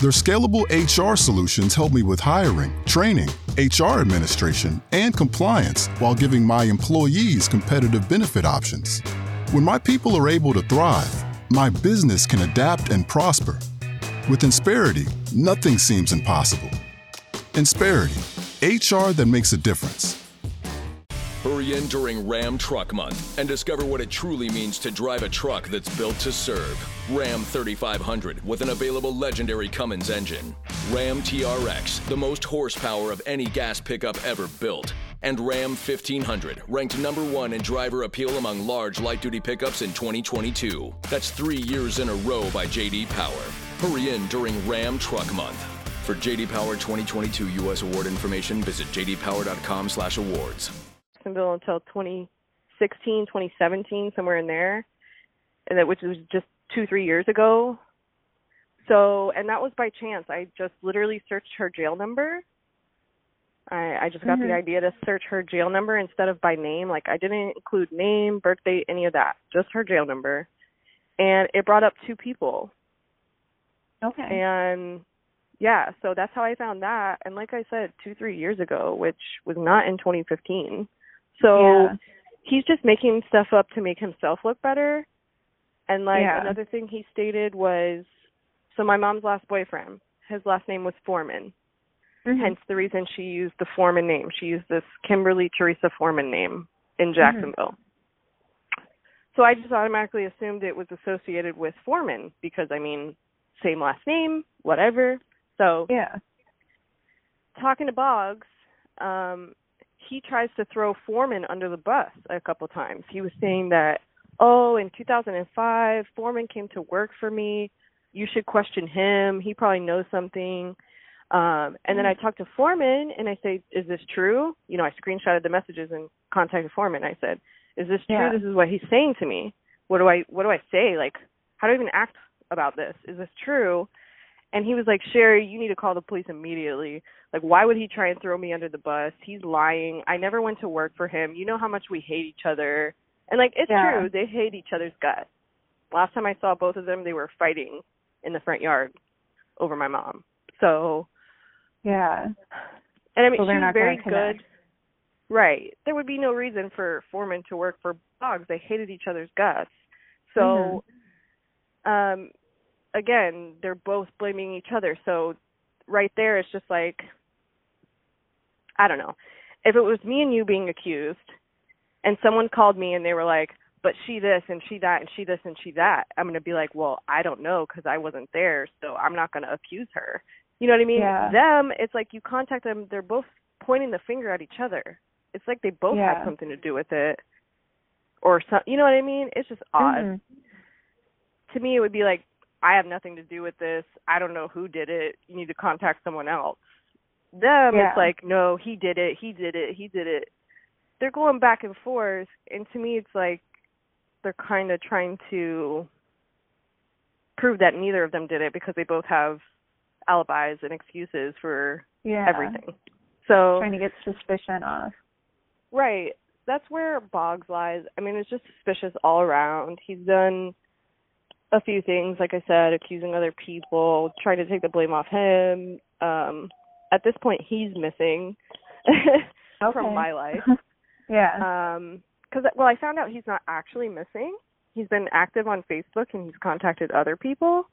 Their scalable HR solutions help me with hiring, training, HR administration, and compliance while giving my employees competitive benefit options. When my people are able to thrive, my business can adapt and prosper. With Insperity, nothing seems impossible. Insperity, HR that makes a difference. Hurry in during Ram Truck Month and discover what it truly means to drive a truck that's built to serve. Ram 3500 with an available legendary Cummins engine. Ram TRX, the most horsepower of any gas pickup ever built. And Ram 1500, ranked number one in driver appeal among large light duty pickups in 2022. That's three years in a row by JD Power. Hurry in during Ram Truck Month. For JD Power 2022 U.S. award information, visit jdpower.com/awards. Jacksonville until 2016, 2017, somewhere in there, and that which was just two, three years ago. So, and that was by chance. I just literally searched her jail number. I, I just got Mhm. the idea to search her jail number instead of by name. Like I didn't include name, birth date, any of that. Just her jail number, and it brought up two people. Okay. And yeah, so that's how I found that. And like I said, two, three years ago, which was not in 2015. So Yeah. he's just making stuff up to make himself look better. And like Yeah. another thing he stated was, so my mom's last boyfriend, his last name was Foreman. Mhm. Hence the reason she used the Foreman name. She used this Kimberly Teresa Foreman name in Jacksonville. So I just automatically assumed it was associated with Foreman because I mean, same last name, whatever. So Yeah. talking to Boggs, um, he tries to throw Foreman under the bus a couple times. He was saying that, oh, in 2005, Foreman came to work for me. You should question him. He probably knows something. Um, and then I talked to Foreman and I say, is this true? You know, I screenshotted the messages and contacted Foreman. I said, is this true? Yeah. This is what he's saying to me. What do I, what do I say? Like, how do I even act about this? Is this true? And he was like, Sherri, you need to call the police immediately. Like, why would he try and throw me under the bus? He's lying. I never went to work for him. You know how much we hate each other. And like, it's Yeah. true. They hate each other's guts. Last time I saw both of them, they were fighting in the front yard over my mom. So, Yeah. and I mean, So they're she was not very good. Right. There would be no reason for Foreman to work for Boggs. They hated each other's guts. So, Mm-hmm. um, again, they're both blaming each other. So, right there it's just like I don't know. If it was me and you being accused and someone called me and they were like, "But she this and she that and she this and she that." I'm going to be like, "Well, I don't know cuz I wasn't there, so I'm not going to accuse her." You know what I mean? Yeah. Them, it's like you contact them, they're both pointing the finger at each other. It's like they both Yeah. had something to do with it. Or some, you know what I mean? It's just odd Mhm. to me it would be like I have nothing to do with this. I don't know who did it. You need to contact someone else. Them Yeah. it's like no, he did it. He did it. He did it. They're going back and forth and to me it's like they're kind of trying to prove that neither of them did it because they both have alibis and excuses for Yeah. everything. So Trying to get suspicion off. Right. That's where Boggs lies. I mean, it's just suspicious all around. He's done a few things, like I said, accusing other people, trying to take the blame off him. Um at this point he's missing Okay. from my life. yeah. Um cuz well, I found out he's not actually missing. He's been active on Facebook and he's contacted other people,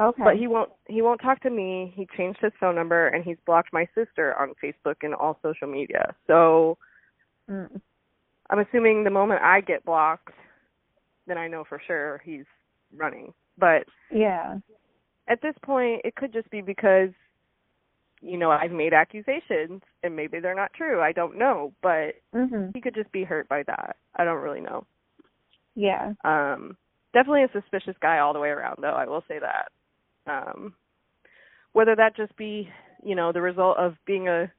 okay. but he won't he won't talk to me. He changed his phone number and he's blocked my sister on Facebook and all social media. So Mm. I'm assuming the moment I get blocked, then I know for sure he's running. But Yeah. at this point, it could just be because, you know, I've made accusations and maybe they're not true. I don't know, but Mhm. he could just be hurt by that. I don't really know. Yeah. Um, definitely a suspicious guy all the way around, though. I will say that. Um, whether that just be, you know, the result of being a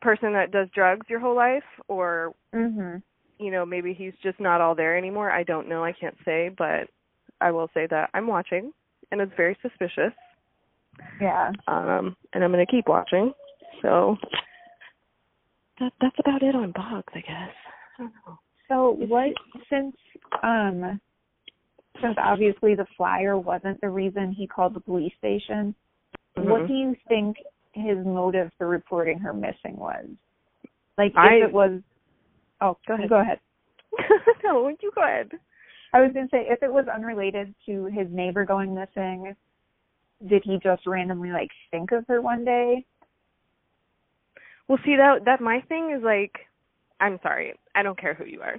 person that does drugs your whole life, or Mhm. you know, maybe he's just not all there anymore. I don't know. I can't say, but I will say that I'm watching, and it's very suspicious. Yeah. Um, and I'm going to keep watching. So that that's about it on Boggs, I guess. I don't know. So what since um since obviously the flyer wasn't the reason he called the police station, what Mhm. do you think his motive for reporting her missing was? Like if I- it was Oh, Go ahead. Go ahead. no, you go ahead. I was going to say if it was unrelated to his neighbor going missing, did he just randomly like think of her one day? Well, see that that my thing is like, I'm sorry, I don't care who you are.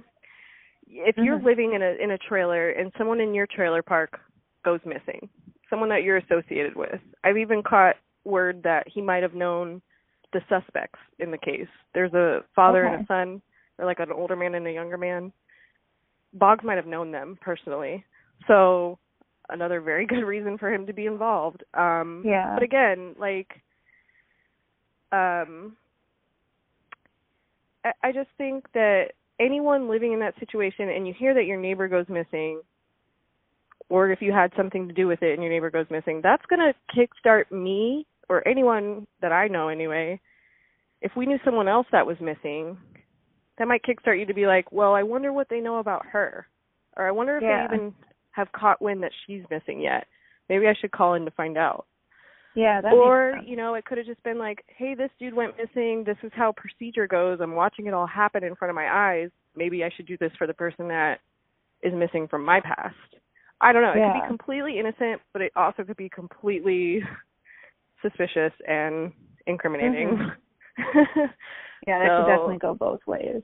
If you're Mhm. living in a in a trailer and someone in your trailer park goes missing, someone that you're associated with, I've even caught word that he might have known the suspects in the case. There's a father and a son, or like an older man and a younger man. Boggs might have known them personally, so another very good reason for him to be involved. Um, Yeah. But again, like, um, I, I just think that anyone living in that situation and you hear that your neighbor goes missing, or if you had something to do with it and your neighbor goes missing, that's going to kickstart me or anyone that I know anyway. If we knew someone else that was missing, that might kickstart you to be like, well, I wonder what they know about her. Or I wonder if Yeah. they even have caught wind that she's missing yet. Maybe I should call in to find out Yeah, or you know it could have just been like hey this dude went missing this is how procedure goes i'm watching it all happen in front of my eyes maybe i should do this for the person that is missing from my past i don't know it could be completely innocent but it also could be completely suspicious and incriminating Mm-hmm. Yeah, that So- could definitely go both ways.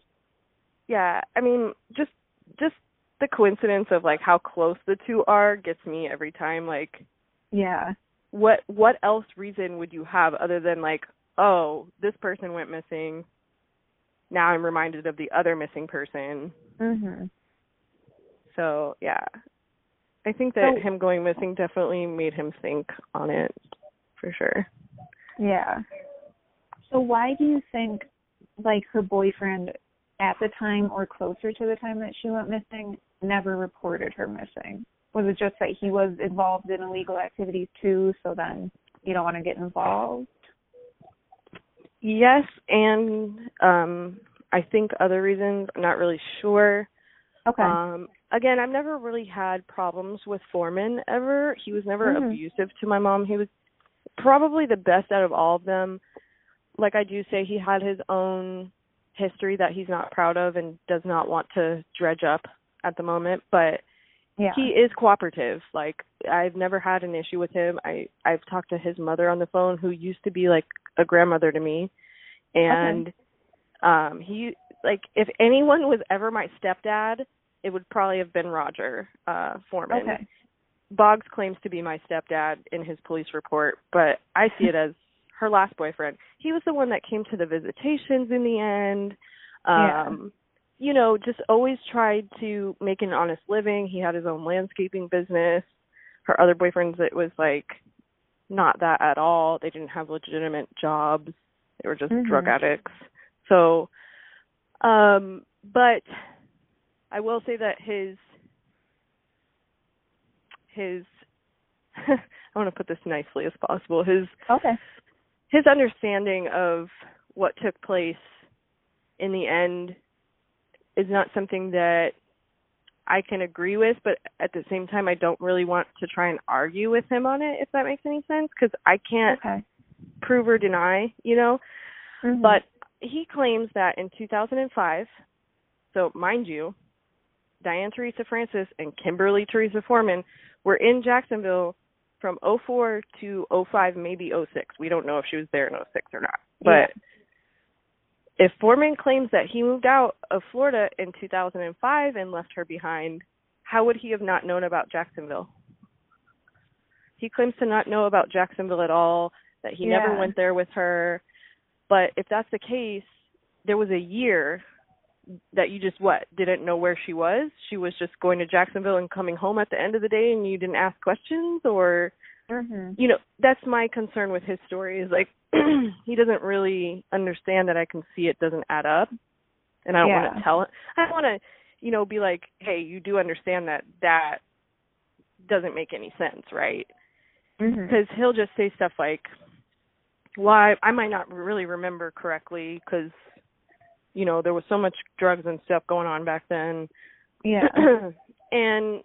yeah i mean just just the coincidence of like how close the two are gets me every time like Yeah. What what else reason would you have other than like oh this person went missing now i'm reminded of the other missing person Mhm. so yeah i think that So- him going missing definitely made him think on it for sure Yeah. So why do you think like her boyfriend at the time or closer to the time that she went missing never reported her missing? Was it just that he was involved in illegal activities too, so then you don't want to get involved? yes and um i think other reasons i'm not really sure Okay. Um, again, I've never really had problems with Foreman ever. He was never Mhm. abusive to my mom. He was probably the best out of all of them. Like I do say, he had his own history that he's not proud of and does not want to dredge up at the moment. But Yeah. he is cooperative. Like I've never had an issue with him. I I've talked to his mother on the phone who used to be like a grandmother to me. And um he like if anyone was ever my stepdad, it would probably have been Roger uh Foreman. Okay. Boggs claims to be my stepdad in his police report, but I see it as her last boyfriend. He was the one that came to the visitations in the end. Yeah. You know, just always tried to make an honest living. He had his own landscaping business. Her other boyfriends it was like not that at all. They didn't have legitimate jobs. They were just Mhm. drug addicts. So um but I will say that his his I want to put this nicely as possible. His Okay. his understanding of what took place in the end is not something that I can agree with, but at the same time, I don't really want to try and argue with him on it, if that makes any sense, because I can't Okay. prove or deny, you know. Mhm. But he claims that in 2005, so mind you, Diane Teresa Francis and Kimberly Teresa Foreman were in Jacksonville from 04 to 05, maybe 06. We don't know if she was there in 06 or not. But if Foreman claims that he moved out of Florida in 2005 and left her behind, how would he have not known about Jacksonville? He claims to not know about Jacksonville at all, that he never went there with her. But if that's the case, there was a year that you just what didn't know where she was she was just going to jacksonville and coming home at the end of the day and you didn't ask questions or Mhm. you know that's my concern with his story is like he doesn't really understand that i can see it doesn't add up and i don't want to tell it i don't want to you know be like hey you do understand that that doesn't make any sense right? Mm-hmm. Because he'll just say stuff like well I, I might not really remember correctly because you know there was so much drugs and stuff going on back then. Yeah. and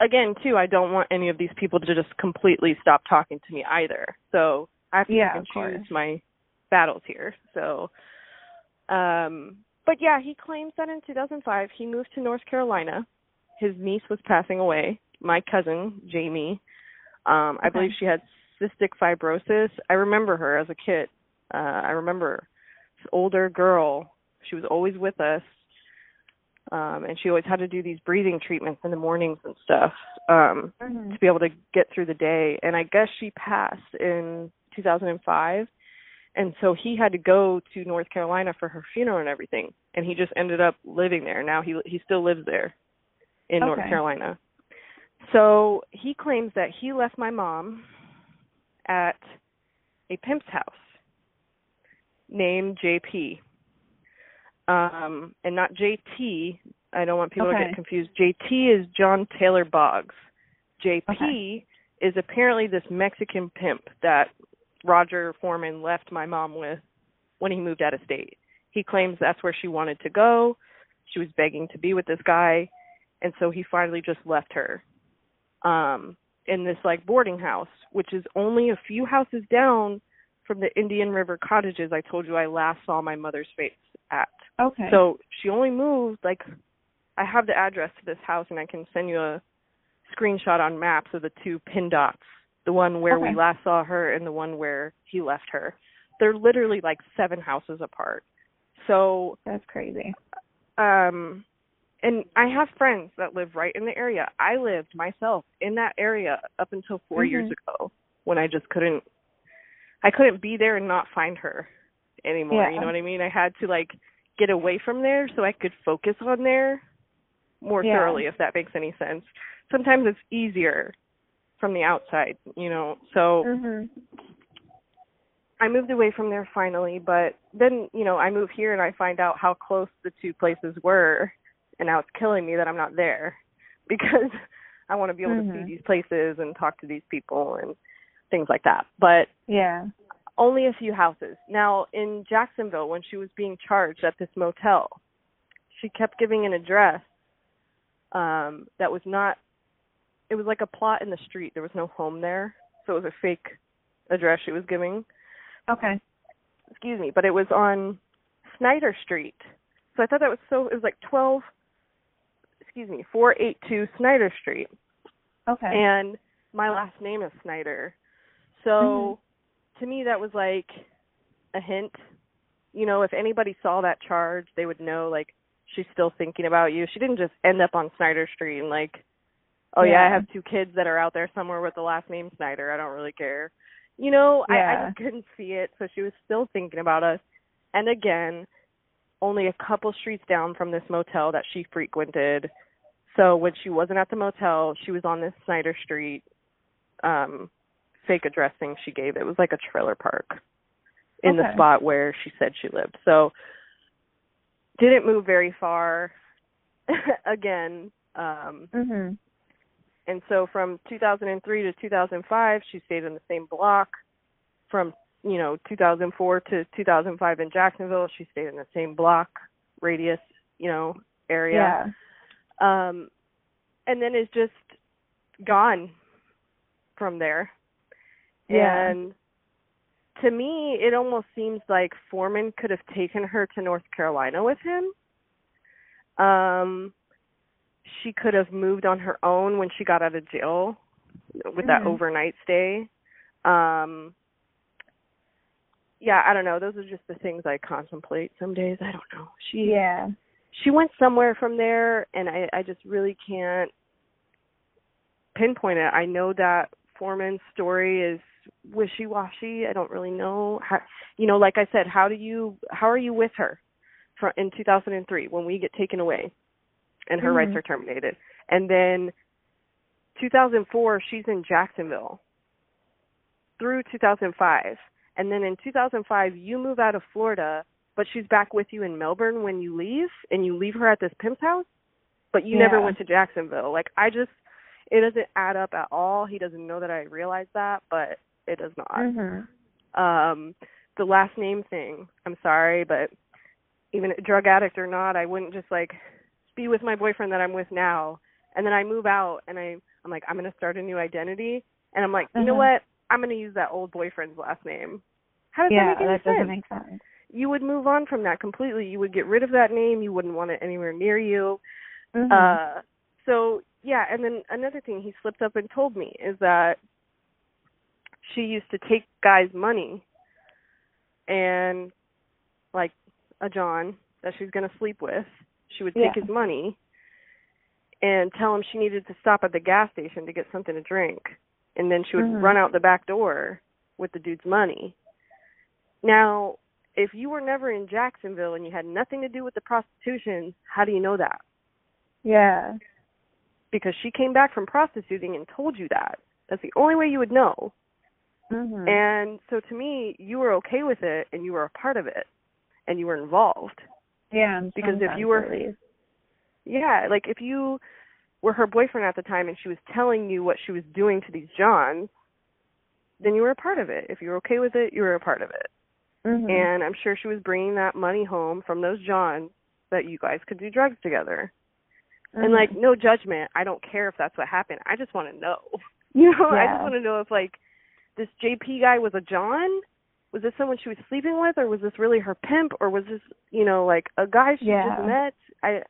again too i don't want any of these people to just completely stop talking to me either. So i have to Yeah, pick and of course. choose my battles here. So um but yeah he claims that in 2005 he moved to north carolina. His niece was passing away my cousin jamie. Um i Okay. believe she had cystic fibrosis. I remember her as a kid. Uh i remember this older girl. She was always with us um and she always had to do these breathing treatments in the mornings and stuff um Mhm. to be able to get through the day. And i guess she passed in 2005 and so he had to go to north carolina for her funeral and everything. And he just ended up living there. Now he he still lives there in north carolina. So he claims that he left my mom at a pimp's house named jp um and not jt i don't want people to get confused. Jt is john taylor boggs. Jp Okay. is apparently this mexican pimp that roger foreman left my mom with when he moved out of state. He claims that's where she wanted to go. She was begging to be with this guy and so he finally just left her um in this like boarding house which is only a few houses down from the indian river cottages i told you i last saw my mother's face at Okay. so she only moved like I have the address to this house and I can send you a screenshot on maps of the two pin dots. The one where we last saw her and the one where he left her. They're literally like seven houses apart. So That's crazy. um and I have friends that live right in the area. I lived myself in that area up until 4 years Mhm. ago when I just couldn't I couldn't be there and not find her anymore. Yeah. You know what I mean? I had to like get away from there so I could focus on there more Yeah. thoroughly if that makes any sense. Sometimes it's easier from the outside, you know. So Mhm. I moved away from there finally, but then, you know, I move here and I find out how close the two places were and now it's killing me that I'm not there because I want to be able to see Mhm. these places and talk to these people and things like that. But Yeah. Only a few houses. Now, in Jacksonville, when she was being charged at this motel, she kept giving an address um that was not it was like a plot in the street. There was no home there. So it was a fake address she was giving. Okay. Excuse me, but it was on Snyder Street. So I thought that was so it was like 12 excuse me, 482 Snyder Street. Okay. And my last name is Snyder. So Mm-hmm. To me that was like a hint. You know, if anybody saw that charge, they would know like she's still thinking about you. She didn't just end up on Snyder Street and like, oh yeah, I have two kids that are out there somewhere with the last name Snyder. I don't really care. You know, I, I just couldn't see it, so she was still thinking about us. And again, only a couple streets down from this motel that she frequented. So when she wasn't at the motel, she was on this Snyder Street um fake address thing she gave. It was like a trailer park in the spot where she said she lived. So didn't move very far again. Um Mhm. and so from 2003 to 2005 she stayed in the same block from you know 2004 to 2005 in Jacksonville she stayed in the same block radius you know area Yeah. um and then is just gone from there Yeah. and to me it almost seems like foreman could have taken her to north carolina with him um she could have moved on her own when she got out of jail with that Mhm. overnight stay um yeah i don't know those are just the things i contemplate some days i don't know she Yeah. she went somewhere from there and I I just really can't pinpoint it. I know that Foreman's story is wishy-washy. I don't really know how you know like I said, how do you how are you with her from in 2003 when we get taken away and her rights Mhm. are terminated. And then 2004 she's in Jacksonville through 2005. And then in 2005 you move out of Florida but she's back with you in Melbourne when you leave and you leave her at this pimp's house, but you never went to Jacksonville. Like I just it doesn't add up at all. He doesn't know that I realize that, but it does not. Mhm. Um the last name thing, I'm sorry, but even a drug addict or not, I wouldn't just like be with my boyfriend that I'm with now and then I move out and I I'm like I'm going to start a new identity and I'm like, "You know Mhm. what? I'm going to use that old boyfriend's last name." How does Yeah, that make any that sense? doesn't make sense. you would move on from that completely. You would get rid of that name. You wouldn't want it anywhere near you. Mhm. Uh, so yeah, and then another thing he slipped up and told me is that she used to take guys' money and like a John that she's going to sleep with. She would take Yeah. his money and tell him she needed to stop at the gas station to get something to drink. And then she would Mhm. run out the back door with the dude's money. Now, if you were never in Jacksonville and you had nothing to do with the prostitution, how do you know that? Yeah. Because she came back from prostituting and told you that. That's the only way you would know. Mhm. And so to me, you were okay with it and you were a part of it and you were involved. yeah. because if you were- Yeah, like if you were her boyfriend at the time and she was telling you what she was doing to these Johns, then you were a part of it. If you were okay with it, you were a part of it. Mhm. And I'm sure she was bringing that money home from those Johns that you guys could do drugs together. And Mhm. like no judgment. I don't care if that's what happened. I just want to know. You know, I just want to know if like this JP guy was a John. Was this someone she was sleeping with, or was this really her pimp, or was this you know like a guy she Yeah. just met? I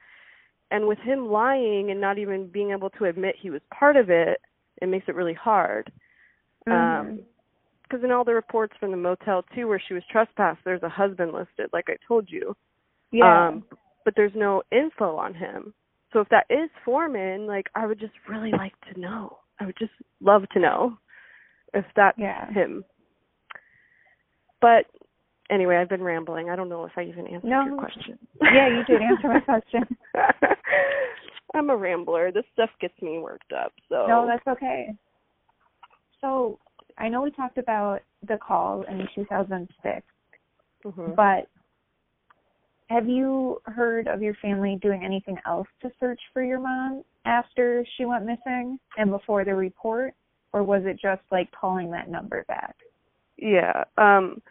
and with him lying and not even being able to admit he was part of it, it makes it really hard. Mhm. Um, because in all the reports from the motel too, where she was trespassed, there's a husband listed, like I told you. yeah. Um, but there's no info on him. So if that is Foreman, like I would just really like to know. I would just love to know if that's Yeah. him. But anyway, I've been rambling. I don't know if I even answered No. your question. Yeah, you did answer my question. I'm a rambler. This stuff gets me worked up. So No, that's okay. So I know we talked about the call in 2006, Mhm. but have you heard of your family doing anything else to search for your mom after she went missing and before the report, or was it just like calling that number back? Yeah. Um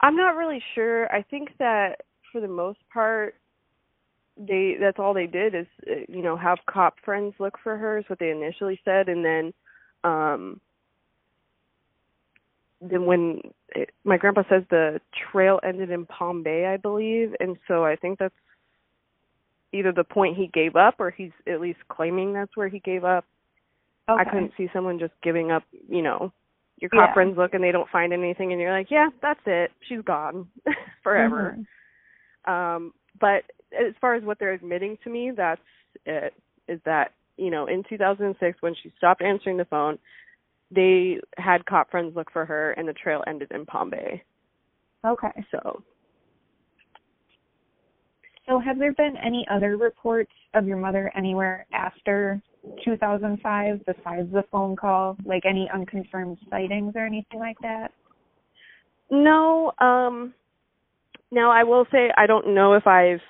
I'm not really sure. I think that for the most part they that's all they did is uh, you know have cop friends look for her is what they initially said and then um then when it, my grandpa says the trail ended in Palm Bay I believe and so I think that's either the point he gave up or he's at least claiming that's where he gave up. Okay. I couldn't see someone just giving up, you know, your cop Yeah. friends look and they don't find anything and you're like, yeah, that's it. She's gone forever. Mhm. Um, but as far as what they're admitting to me, that's it. Is that you know in 2006 when she stopped answering the phone, they had cop friends look for her and the trail ended in Palm Bay. Okay. So So have there been any other reports of your mother anywhere after 2005 besides the phone call? Like any unconfirmed sightings or anything like that? no. Um, now I will say I don't know if I've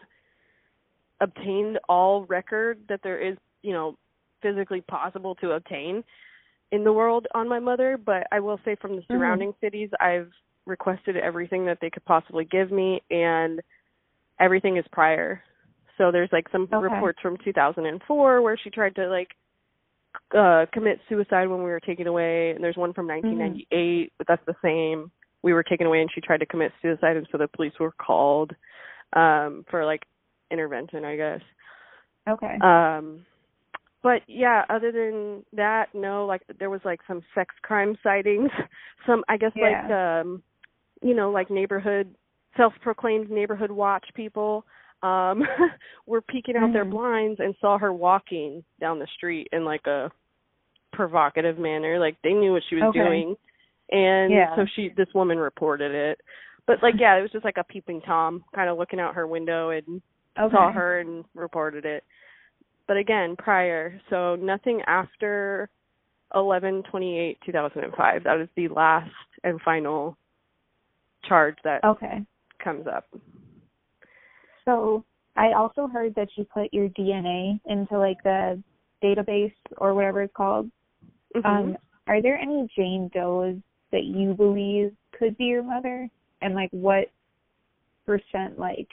obtained all record that there is you know physically possible to obtain in the world on my mother, but I will say from the surrounding cities, I've requested everything that they could possibly give me, and everything is prior. So there's like some Okay. reports from 2004 where she tried to like uh commit suicide when we were taken away, and there's one from 1998, but that's the same. We were taken away, and she tried to commit suicide, and so the police were called um for like intervention, I guess. Okay. Um but yeah, other than that, no, like there was like some sex crime sightings. Some I guess like um you know, like neighborhood self proclaimed neighborhood watch people um were peeking out their Mhm. blinds and saw her walking down the street in like a provocative manner. Like they knew what she was Okay. doing. And Yeah. so she this woman reported it. But like yeah, it was just like a peeping tom kind of looking out her window and okay. saw her and reported it. But again, prior, so nothing after eleven twenty eight two thousand and five. That is the last and final charge that Okay. comes up. So I also heard that you put your DNA into like the database or whatever it's called. Mhm. Um, are there any Jane Does that you believe could be your mother? And like what percent like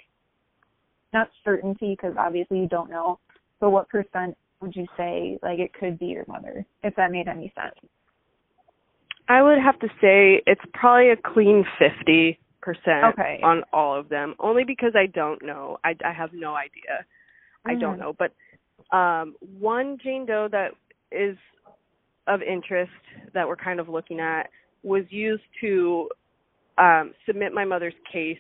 not certainty because obviously you don't know, but what percent would you say like it could be your mother if that made any sense? I would have to say it's probably a clean fifty percent Okay. on all of them. Only because I don't know. I I have no idea. I don't Mhm. know. But um one Jane Doe that is of interest that we're kind of looking at was used to um submit my mother's case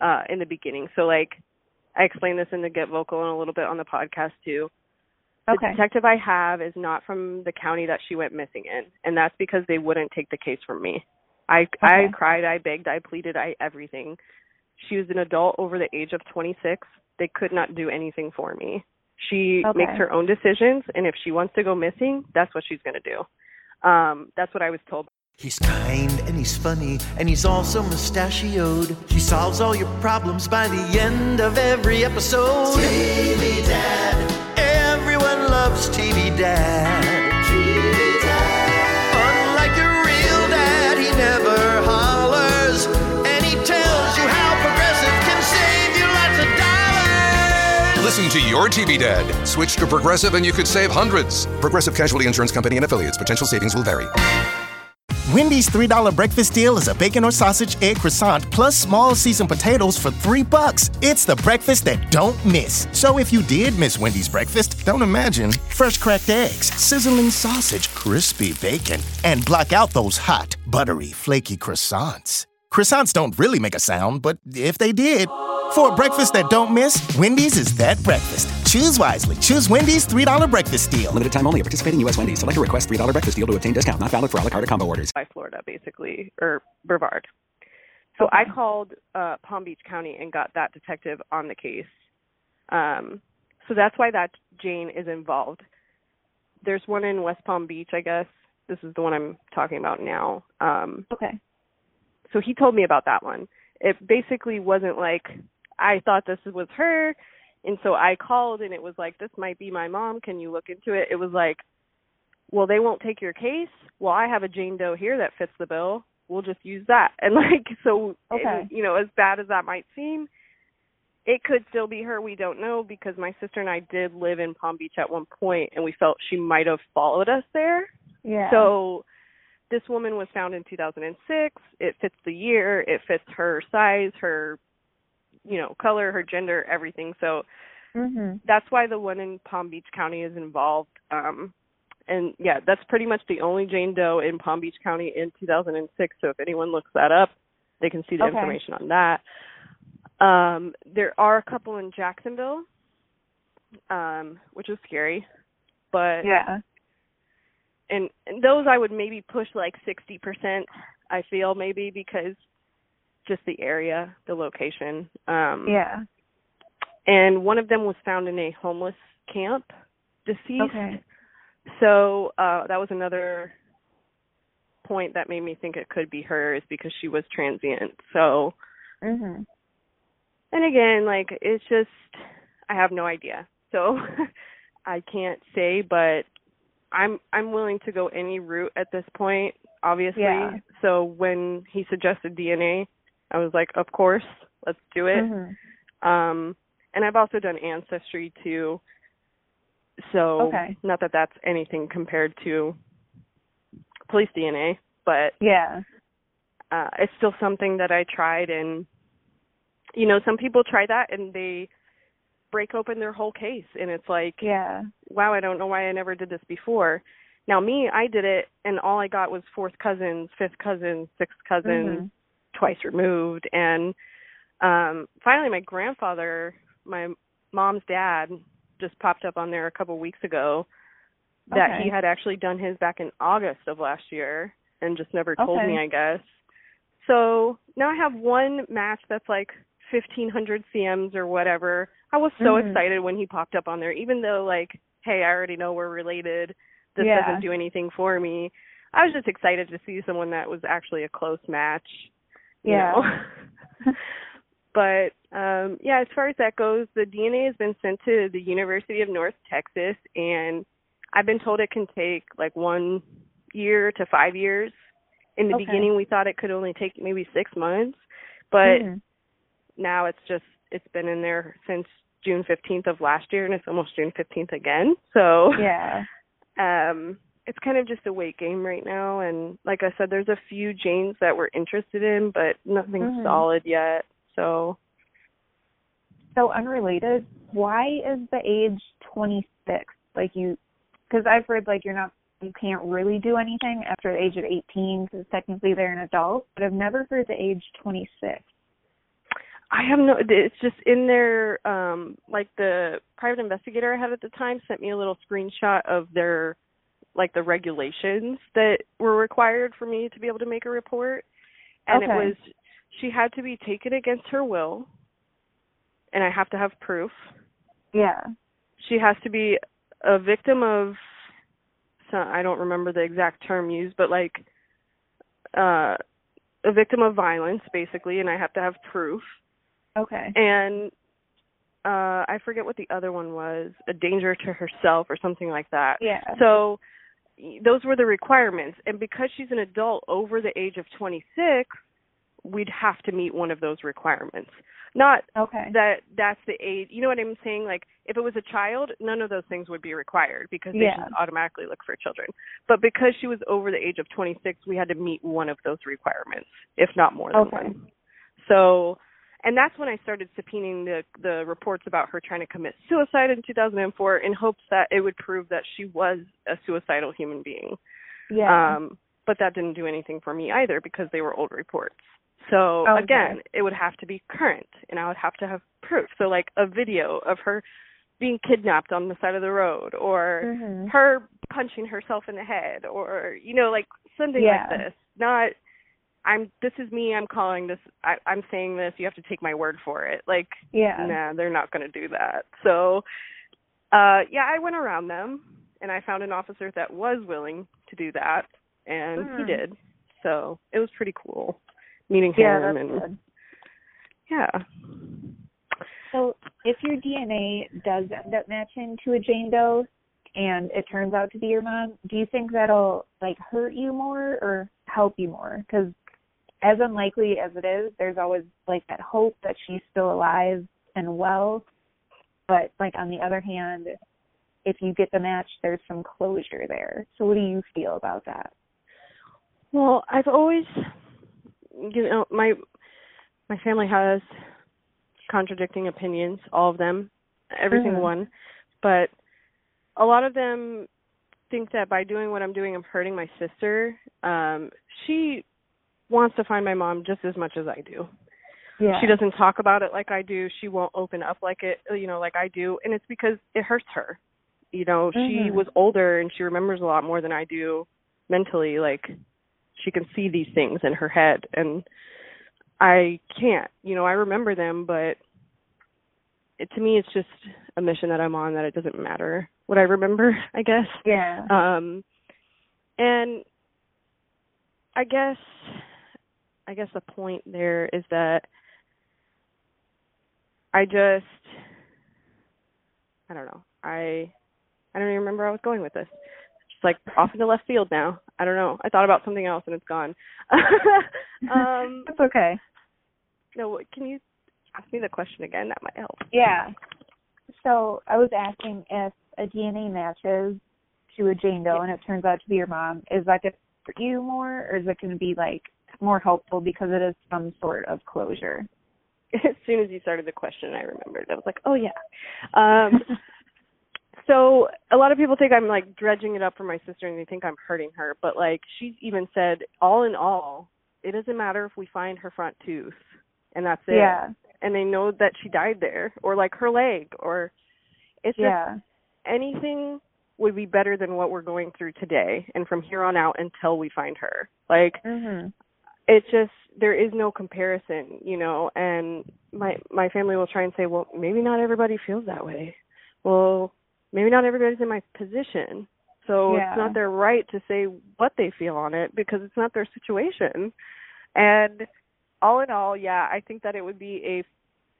uh in the beginning. So like I explained this in the Get Vocal and a little bit on the podcast too. The detective I have is not from the county that she went missing in, and that's because they wouldn't take the case from me. I I cried, I begged, I pleaded, I everything. She was an adult over the age of 26. They could not do anything for me. She Okay. makes her own decisions, and if she wants to go missing, that's what she's going to do. Um, that's what I was told. He's kind and he's funny and he's also mustachioed. He solves all your problems by the end of every episode. TV Dad. Everyone loves TV Dad. Listen to your TV dad. Switch to Progressive and you could save hundreds. Progressive Casualty Insurance Company and affiliates. Potential savings will vary. Wendy's $3 breakfast deal is a bacon or sausage egg croissant plus small seasoned potatoes for 3 bucks. It's the breakfast that don't miss. So if you did miss Wendy's breakfast, don't imagine. Fresh cracked eggs, sizzling sausage, crispy bacon, and block out those hot, buttery, flaky croissants. Croissants don't really make a sound, but if they did, for a breakfast that don't miss, Wendy's is that breakfast. Choose wisely. Choose Wendy's $3 breakfast deal. Limited time only. Participating U.S. Wendy's. Select a request $3 breakfast deal to obtain discount. Not valid for a la carte or combo orders. by Florida, basically, or Brevard. So I called uh, Palm Beach County and got that detective on the case. Um, so that's why that Jane is involved. There's one in West Palm Beach, I guess. This is the one I'm talking about now. Um, Okay. so he told me about that one. It basically wasn't like I thought this was her, and so I called and it was like this might be my mom. Can you look into it? It was like, well, they won't take your case. Well, I have a Jane Doe here that fits the bill. We'll just use that. And like so, Okay. and, you know, as bad as that might seem, it could still be her. We don't know because my sister and I did live in Palm Beach at one point, and we felt she might have followed us there. Yeah. So this woman was found in 2006. It fits the year. It fits her size, her you know, color, her gender, everything. So Mhm. that's why the one in Palm Beach County is involved. Um and yeah, that's pretty much the only Jane Doe in Palm Beach County in 2006. So if anyone looks that up, they can see the Okay. information on that. Um, there are a couple in Jacksonville, um, which is scary, but Yeah. and, and those I would maybe push like 60%. I feel maybe because just the area, the location. Um, Yeah. and one of them was found in a homeless camp, deceased. Okay. So uh that was another point that made me think it could be her is because she was transient. So Mhm. and again, like it's just I have no idea. So I can't say, but I'm I'm willing to go any route at this point, obviously. Yeah. So when he suggested DNA, I was like, of course, let's do it. Mhm. Um, and I've also done ancestry too. So Okay. not that that's anything compared to police DNA, but Yeah. uh it's still something that I tried and you know, some people try that and they break open their whole case and it's like Yeah. wow, I don't know why I never did this before. Now me, I did it and all I got was fourth cousins, fifth cousins, sixth cousins, Mhm. Twice removed and um finally my grandfather, my mom's dad just popped up on there a couple weeks ago that Okay. he had actually done his back in August of last year and just never told Okay. me, I guess. So now I have one match that's like 1500 CMs or whatever. I was so Mhm. excited when he popped up on there, even though like, hey, I already know we're related. This Yeah. doesn't do anything for me. I was just excited to see someone that was actually a close match. You Yeah. know? but um yeah, as far as that goes, the DNA has been sent to the University of North Texas and I've been told it can take like one year to five years. In the Okay. beginning we thought it could only take maybe six months. But Mhm. now it's just it's been in there since June fifteenth of last year and it's almost June fifteenth again. So Yeah. um it's kind of just a wait game right now and like I said there's a few Janes that we're interested in but nothing Mhm. solid yet. So So unrelated, why is the age 26? Like you, because I've heard like you're not, you can't really do anything after the age of 18 because technically they're an adult. But I've never heard the age 26. I have no it's just in there um like the private investigator I had at the time sent me a little screenshot of their like the regulations that were required for me to be able to make a report and it was she had to be taken against her will and I have to have proof. Yeah. She has to be a victim of so I don't remember the exact term used but like uh a victim of violence basically and I have to have proof Okay. and uh I forget what the other one was, a danger to herself or something like that. Yeah. So those were the requirements and because she's an adult over the age of 26, we'd have to meet one of those requirements. Not Okay. that that's the age. You know what I'm saying? Like if it was a child, none of those things would be required because they Yeah. just automatically look for children. But because she was over the age of 26, we had to meet one of those requirements, if not more than Okay. one. So, and that's when I started subpoenaing the the reports about her trying to commit suicide in 2004 in hopes that it would prove that she was a suicidal human being. Yeah. Um, but that didn't do anything for me either because they were old reports. So Okay. again, it would have to be current and I would have to have proof. So like a video of her being kidnapped on the side of the road or Mhm. her punching herself in the head or you know like something Yeah. like this. Not I'm this is me, I'm calling this I I'm saying this, you have to take my word for it. Like Yeah. nah, they're not going to do that. So uh yeah, I went around them and I found an officer that was willing to do that and he Mhm. did. So it was pretty cool meeting Yeah, him that's and good. yeah. So if your DNA does end up matching to a Jane Doe and it turns out to be your mom, do you think that'll like hurt you more or help you more? Because as unlikely as it is, there's always like that hope that she's still alive and well. But like on the other hand, if you get the match, there's some closure there. So what do you feel about that? Well, I've always you know, my my family has contradicting opinions, all of them, every single Mhm. one. But a lot of them think that by doing what I'm doing, I'm hurting my sister. Um, she wants to find my mom just as much as I do. Yeah. She doesn't talk about it like I do. She won't open up like it, you know, like I do, and it's because it hurts her. You know, she Mhm. was older and she remembers a lot more than I do mentally. Like she can see these things in her head, and I can't. You know, I remember them, but it, to me, it's just a mission that I'm on that it doesn't matter what I remember. I guess. Yeah. Um, and I guess, I guess the point there is that I just, I don't know. I, I don't even remember where I was going with this. Just like off into left field now. I don't know. I thought about something else and it's gone. um, That's okay. no, what- can you ask me the question again? That might help. Yeah. So I was asking if a DNA matches to a Jane Doe and it turns out to be your mom, is that to hurt you more or is it going to be like more helpful because it is some sort of closure? as soon as you started the question, I remembered. I was like, oh yeah. Um, so a lot of people think I'm like dredging it up for my sister, and they think I'm hurting her. But like she's even said, all in all, it doesn't matter if we find her front tooth, and that's it. Yeah. And they know that she died there, or like her leg, or it's just Yeah. anything would be better than what we're going through today, and from here on out until we find her. Like Mhm. It's just there is no comparison, you know, and my my family will try and say, well, maybe not everybody feels that way. Well, maybe not everybody's in my position. So Yeah. it's not their right to say what they feel on it because it's not their situation. And all in all, yeah, I think that it would be a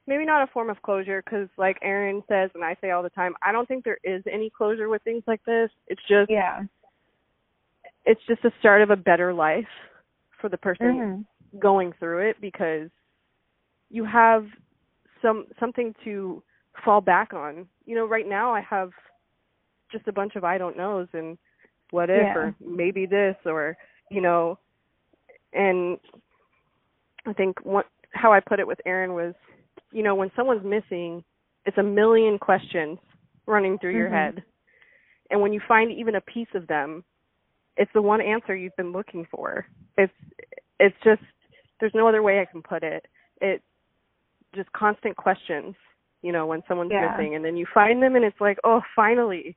maybe not a form of closure because like Aaron says and I say all the time, I don't think there is any closure with things like this. It's just Yeah. it's just the start of a better life for the person Mhm. going through it because you have some something to fall back on. You know, right now I have just a bunch of I don't knows and what if Yeah. or maybe this or you know and I think what how I put it with Aaron was, you know, when someone's missing, it's a million questions running through your Mhm. head. And when you find even a piece of them, it's the one answer you've been looking for. It's it's just there's no other way I can put it. It just constant questions, you know, when someone's Yeah. missing and then you find them and it's like, "Oh, finally."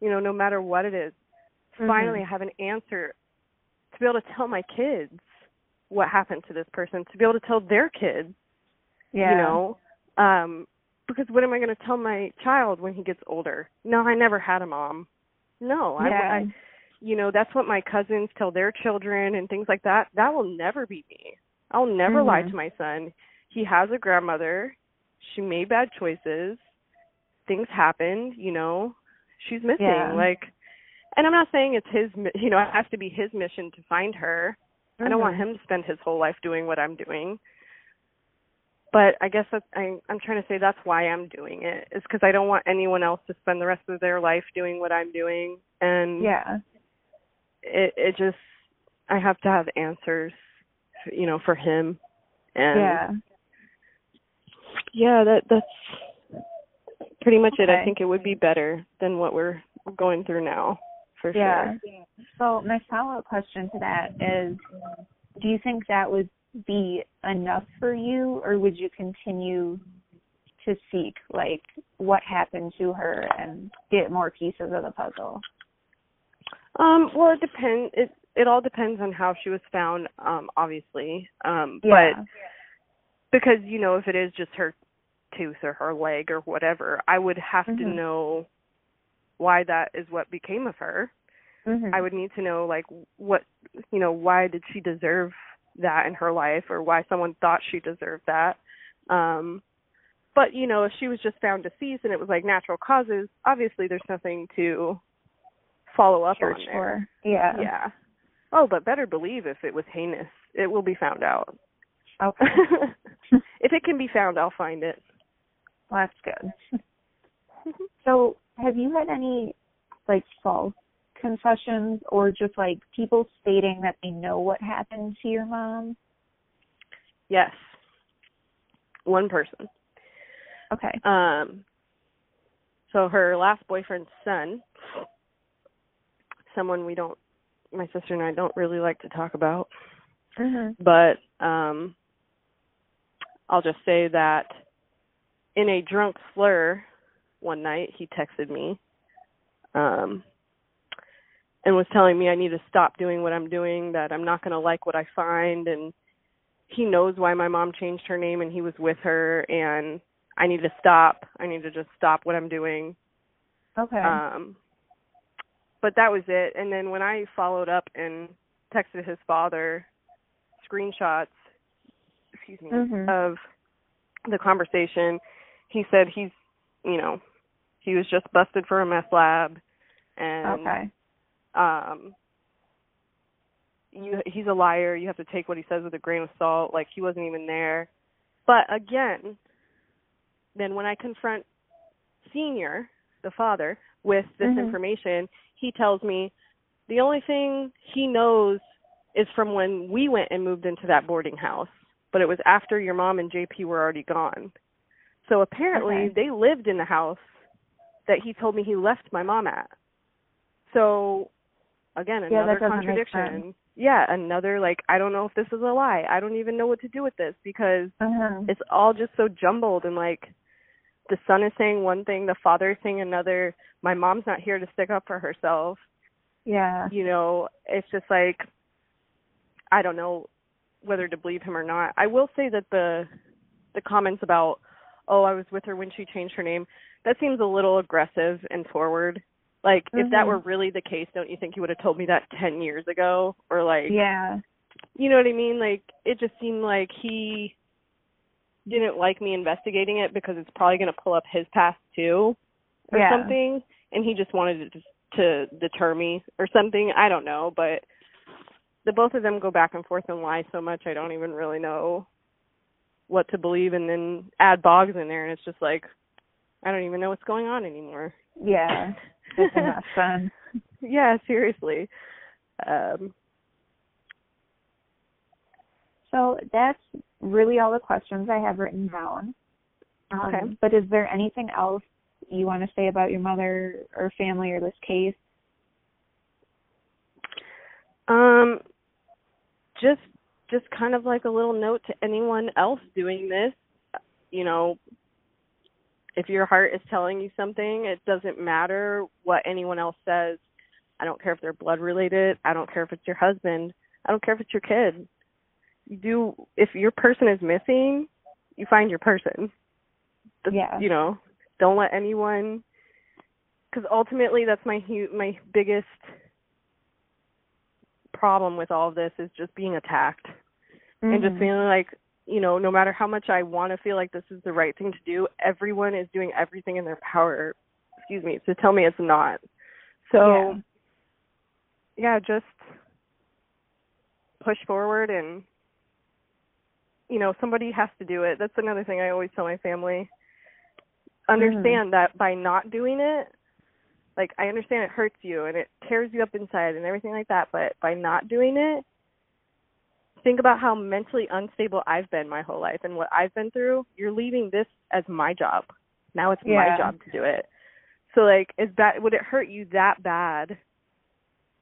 You know, no matter what it is, finally I have an answer to be able to tell my kids what happened to this person, to be able to tell their kids, Yeah. you know. Um because what am I going to tell my child when he gets older? No, I never had a mom. No, I, I you know, that's what my cousins tell their children and things like that. That will never be me. I'll never lie Mhm. to my son. He has a grandmother. She made bad choices. Things happened, you know. She's missing. Yeah. Like and I'm not saying it's his you know, it has to be his mission to find her. I don't want Mhm. him to spend his whole life doing what I'm doing. But I guess that's, I, I'm trying to say that's why I'm doing it. Is because I don't want anyone else to spend the rest of their life doing what I'm doing. And Yeah. It it just I have to have answers, you know, for him. And yeah. yeah, that that's pretty much it. I think it would be better than what we're going through now, for Yeah. sure. So my follow up question to that is do you think that would be enough for you or would you continue to seek like what happened to her and get more pieces of the puzzle? Um, well, it depends. It it all depends on how she was found. Um, obviously. Um, Yeah. but because you know, if it is just her tooth or her leg or whatever, I would have to Mhm. know why that is what became of her. Mhm. I would need to know like what you know why did she deserve that in her life or why someone thought she deserved that. Um but you know if she was just found deceased and it was like natural causes, obviously there's nothing to follow up on there. Yeah. Yeah. Oh, but better believe if it was heinous, it will be found out. Okay. if it can be found, I'll find it. Well, that's good. so, have you had any like false confessions or just like people stating that they know what happened to your mom? Yes. One person. Okay. Um so her last boyfriend's son, someone we don't my sister and I don't really like to talk about. Mm-hmm. But um I'll just say that in a drunk slur one night he texted me um and was telling me I need to stop doing what I'm doing, that I'm not going to like what I find and he knows why my mom changed her name and he was with her and I need to stop. I need to just stop what I'm doing. Okay. Um but that was it. And then when I followed up and texted his father screenshots excuse me Mhm. of the conversation, he said he's you know, he was just busted for a meth lab and okay. um you he's a liar you have to take what he says with a grain of salt like he wasn't even there but again then when i confront senior the father with this Mhm. information he tells me the only thing he knows is from when we went and moved into that boarding house but it was after your mom and jp were already gone. So apparently Okay. they lived in the house that he told me he left my mom at. So again another that contradiction. yeah another like i don't know if this is a lie. I don't even know what to do with this because Uh-huh. it's all just so jumbled and like the son is saying one thing the father is saying another my mom's not here to stick up for herself Yeah. you know it's just like i don't know whether to believe him or not i will say that the the comments about oh i was with her when she changed her name that seems a little aggressive and forward like if that Mhm. were really the case don't you think he would have told me that 10 years ago or like Yeah. you know what i mean like it just seemed like he didn't like me investigating it because it's probably going to pull up his past too or Yeah. something and he just wanted to to deter me or something i don't know but the both of them go back and forth and lie so much i don't even really know what to believe and then add bogs in there and it's just like i don't even know what's going on anymore Yeah. It's mess then. yeah seriously um So that's really all the questions I have written down. Um, Okay. But is there anything else you want to say about your mother or family or this case? Um, just just kind of like a little note to anyone else doing this. You know, if your heart is telling you something, it doesn't matter what anyone else says. I don't care if they're blood related. I don't care if it's your husband. I don't care if it's your kid. You do if your person is missing, you find your person. That's- Yeah. You know, don't let anyone because ultimately that's my hu- my biggest problem with all of this is just being attacked and just Mhm. feeling like you know no matter how much i want to feel like this is the right thing to do everyone is doing everything in their power excuse me to tell me it's not so yeah, just push forward and you know somebody has to do it. That's another thing i always tell my family. Mm-hmm. Understand that by not doing it like i understand it hurts you and it tears you up inside and everything like that but by not doing it think about how mentally unstable i've been my whole life and what i've been through. You're leaving this as my job. Now it's my job to do it. So like is that would it hurt you that bad?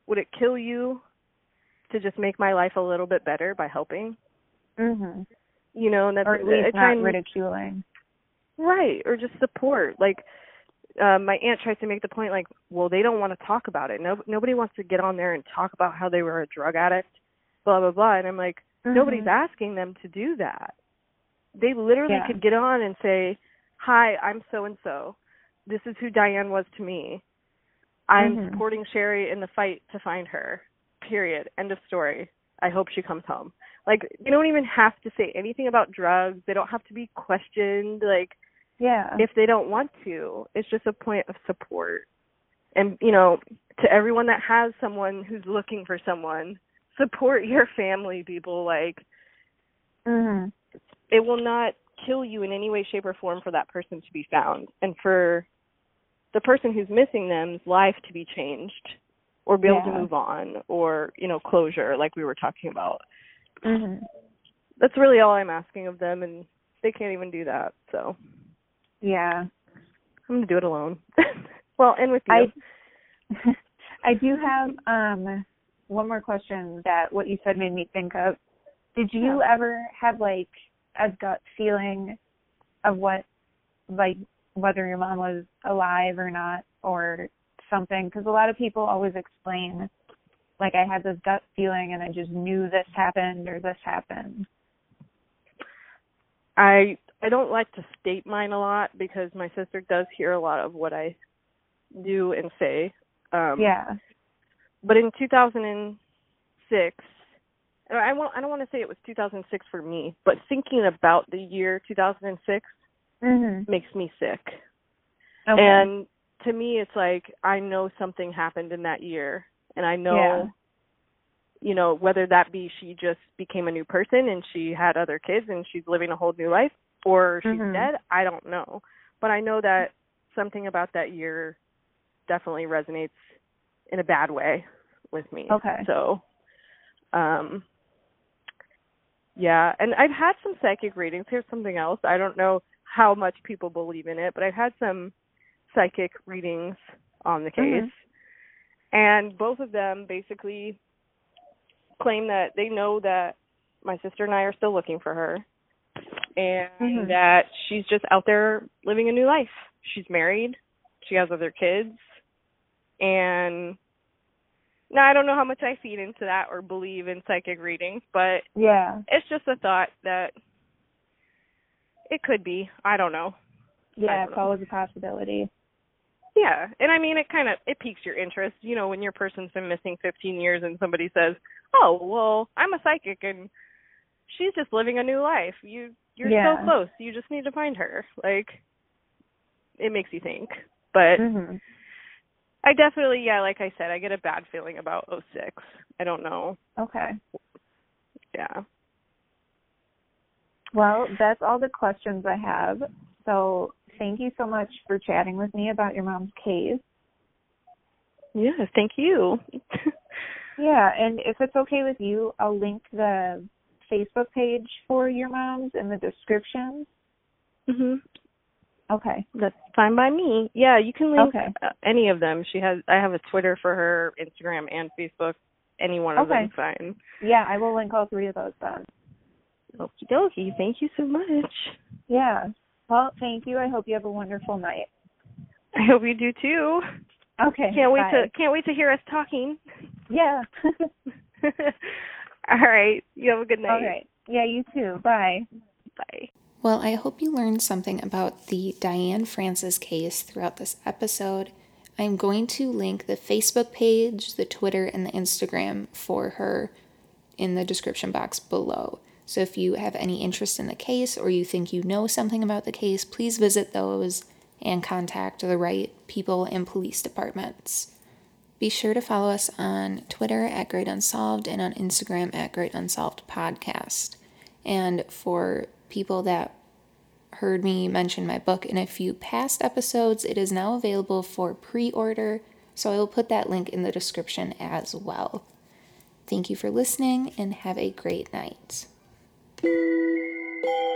Would it kill you to just make my life a little bit better by helping Mhm. you know and that's Or at least not and- ridiculing. Right, or just support. Like uh, my aunt tries to make the point like, well, they don't want to talk about it. No, nobody wants to get on there and talk about how they were a drug addict, blah blah blah. And I'm like, nobody's Mhm. asking them to do that. They literally Yeah. could get on and say, "Hi, I'm so and so. This is who Diane was to me. I'm Mhm. supporting Sherri in the fight to find her. Period. End of story. I hope she comes home." Like they don't even have to say anything about drugs. They don't have to be questioned. Like Yeah. if they don't want to. It's just a point of support. And, you know, to everyone that has someone who's looking for someone, support your family, people. Like, Mhm. it will not kill you in any way, shape, or form for that person to be found and for the person who's missing them's life to be changed or be able to move on or, you know, closure, like we were talking about. Mhm. That's really all I'm asking of them, and they can't even do that. So, Yeah. I'm gonna do it alone. well, and with you. I I do have um one more question that what you said made me think of. Did you Yeah. ever have like a gut feeling of what like whether your mom was alive or not or something because a lot of people always explain like I had this gut feeling and I just knew this happened or this happened. I I don't like to state mine a lot because my sister does hear a lot of what I do and say. Um yeah. but in 2006 I won't I don't want to say it was 2006 for me, but thinking about the year 2006 Mhm. makes me sick. Okay. And to me it's like I know something happened in that year and I know Yeah. you know whether that be she just became a new person and she had other kids and she's living a whole new life or she's Mhm. dead, I don't know. But I know that something about that year definitely resonates in a bad way with me. Okay. So um yeah, and I've had some psychic readings. Here's something else. I don't know how much people believe in it, but I've had some psychic readings on the case. Mhm. And both of them basically claim that they know that my sister and I are still looking for her and Mhm. that she's just out there living a new life. She's married, she has other kids, and now I don't know how much I feed into that or believe in psychic readings, but Yeah. it's just a thought that it could be. I don't know. Yeah, don't it's know. always a possibility. Yeah, and I mean it kind of it piques your interest. You know, when your person's been missing 15 years and somebody says, "Oh, well, I'm a psychic and she's just living a new life." You you're Yeah. so close. You just need to find her. Like it makes you think. But Mhm. I definitely, yeah, like I said, I get a bad feeling about 06. I don't know. Okay. Yeah. Well, that's all the questions I have. So thank you so much for chatting with me about your mom's case. Yeah, thank you. Yeah, and if it's okay with you, I'll link the Facebook page for your mom's in the description. mhm. Okay. That's fine by me. Yeah, you can link Okay. uh, any of them. She has. I have a Twitter for her, Instagram, and Facebook. Any one of Okay. them's fine. Yeah, I will link all three of those then. Okie dokie. Thank you so much. Yeah. Well, thank you. I hope you have a wonderful night. I hope you do too. Okay. Can't wait bye. to can't wait to hear us talking. Yeah. All right. You have a good night. all right. Yeah, you too. Bye. Bye. Well, I hope you learned something about the Diane Francis case throughout this episode. I'm going to link the Facebook page, the Twitter, and the Instagram for her in the description box below. So if you have any interest in the case or you think you know something about the case, please visit those and contact the right people and police departments. Be sure to follow us on Twitter at Great Unsolved and on Instagram at Great Unsolved Podcast. And for people that heard me mention my book in a few past episodes, it is now available for pre order. So I will put that link in the description as well. Thank you for listening and have a great night. Thank you.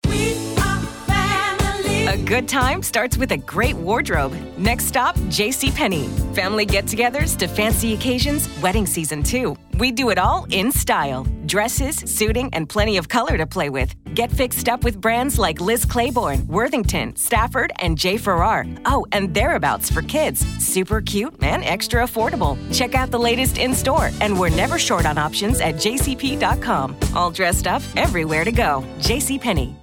A good time starts with a great wardrobe. Next stop, JCPenney. Family get togethers to fancy occasions, wedding season too. We do it all in style dresses, suiting, and plenty of color to play with. Get fixed up with brands like Liz Claiborne, Worthington, Stafford, and J. Ferrar. Oh, and thereabouts for kids. Super cute and extra affordable. Check out the latest in store, and we're never short on options at jcp.com. All dressed up, everywhere to go. JCPenney.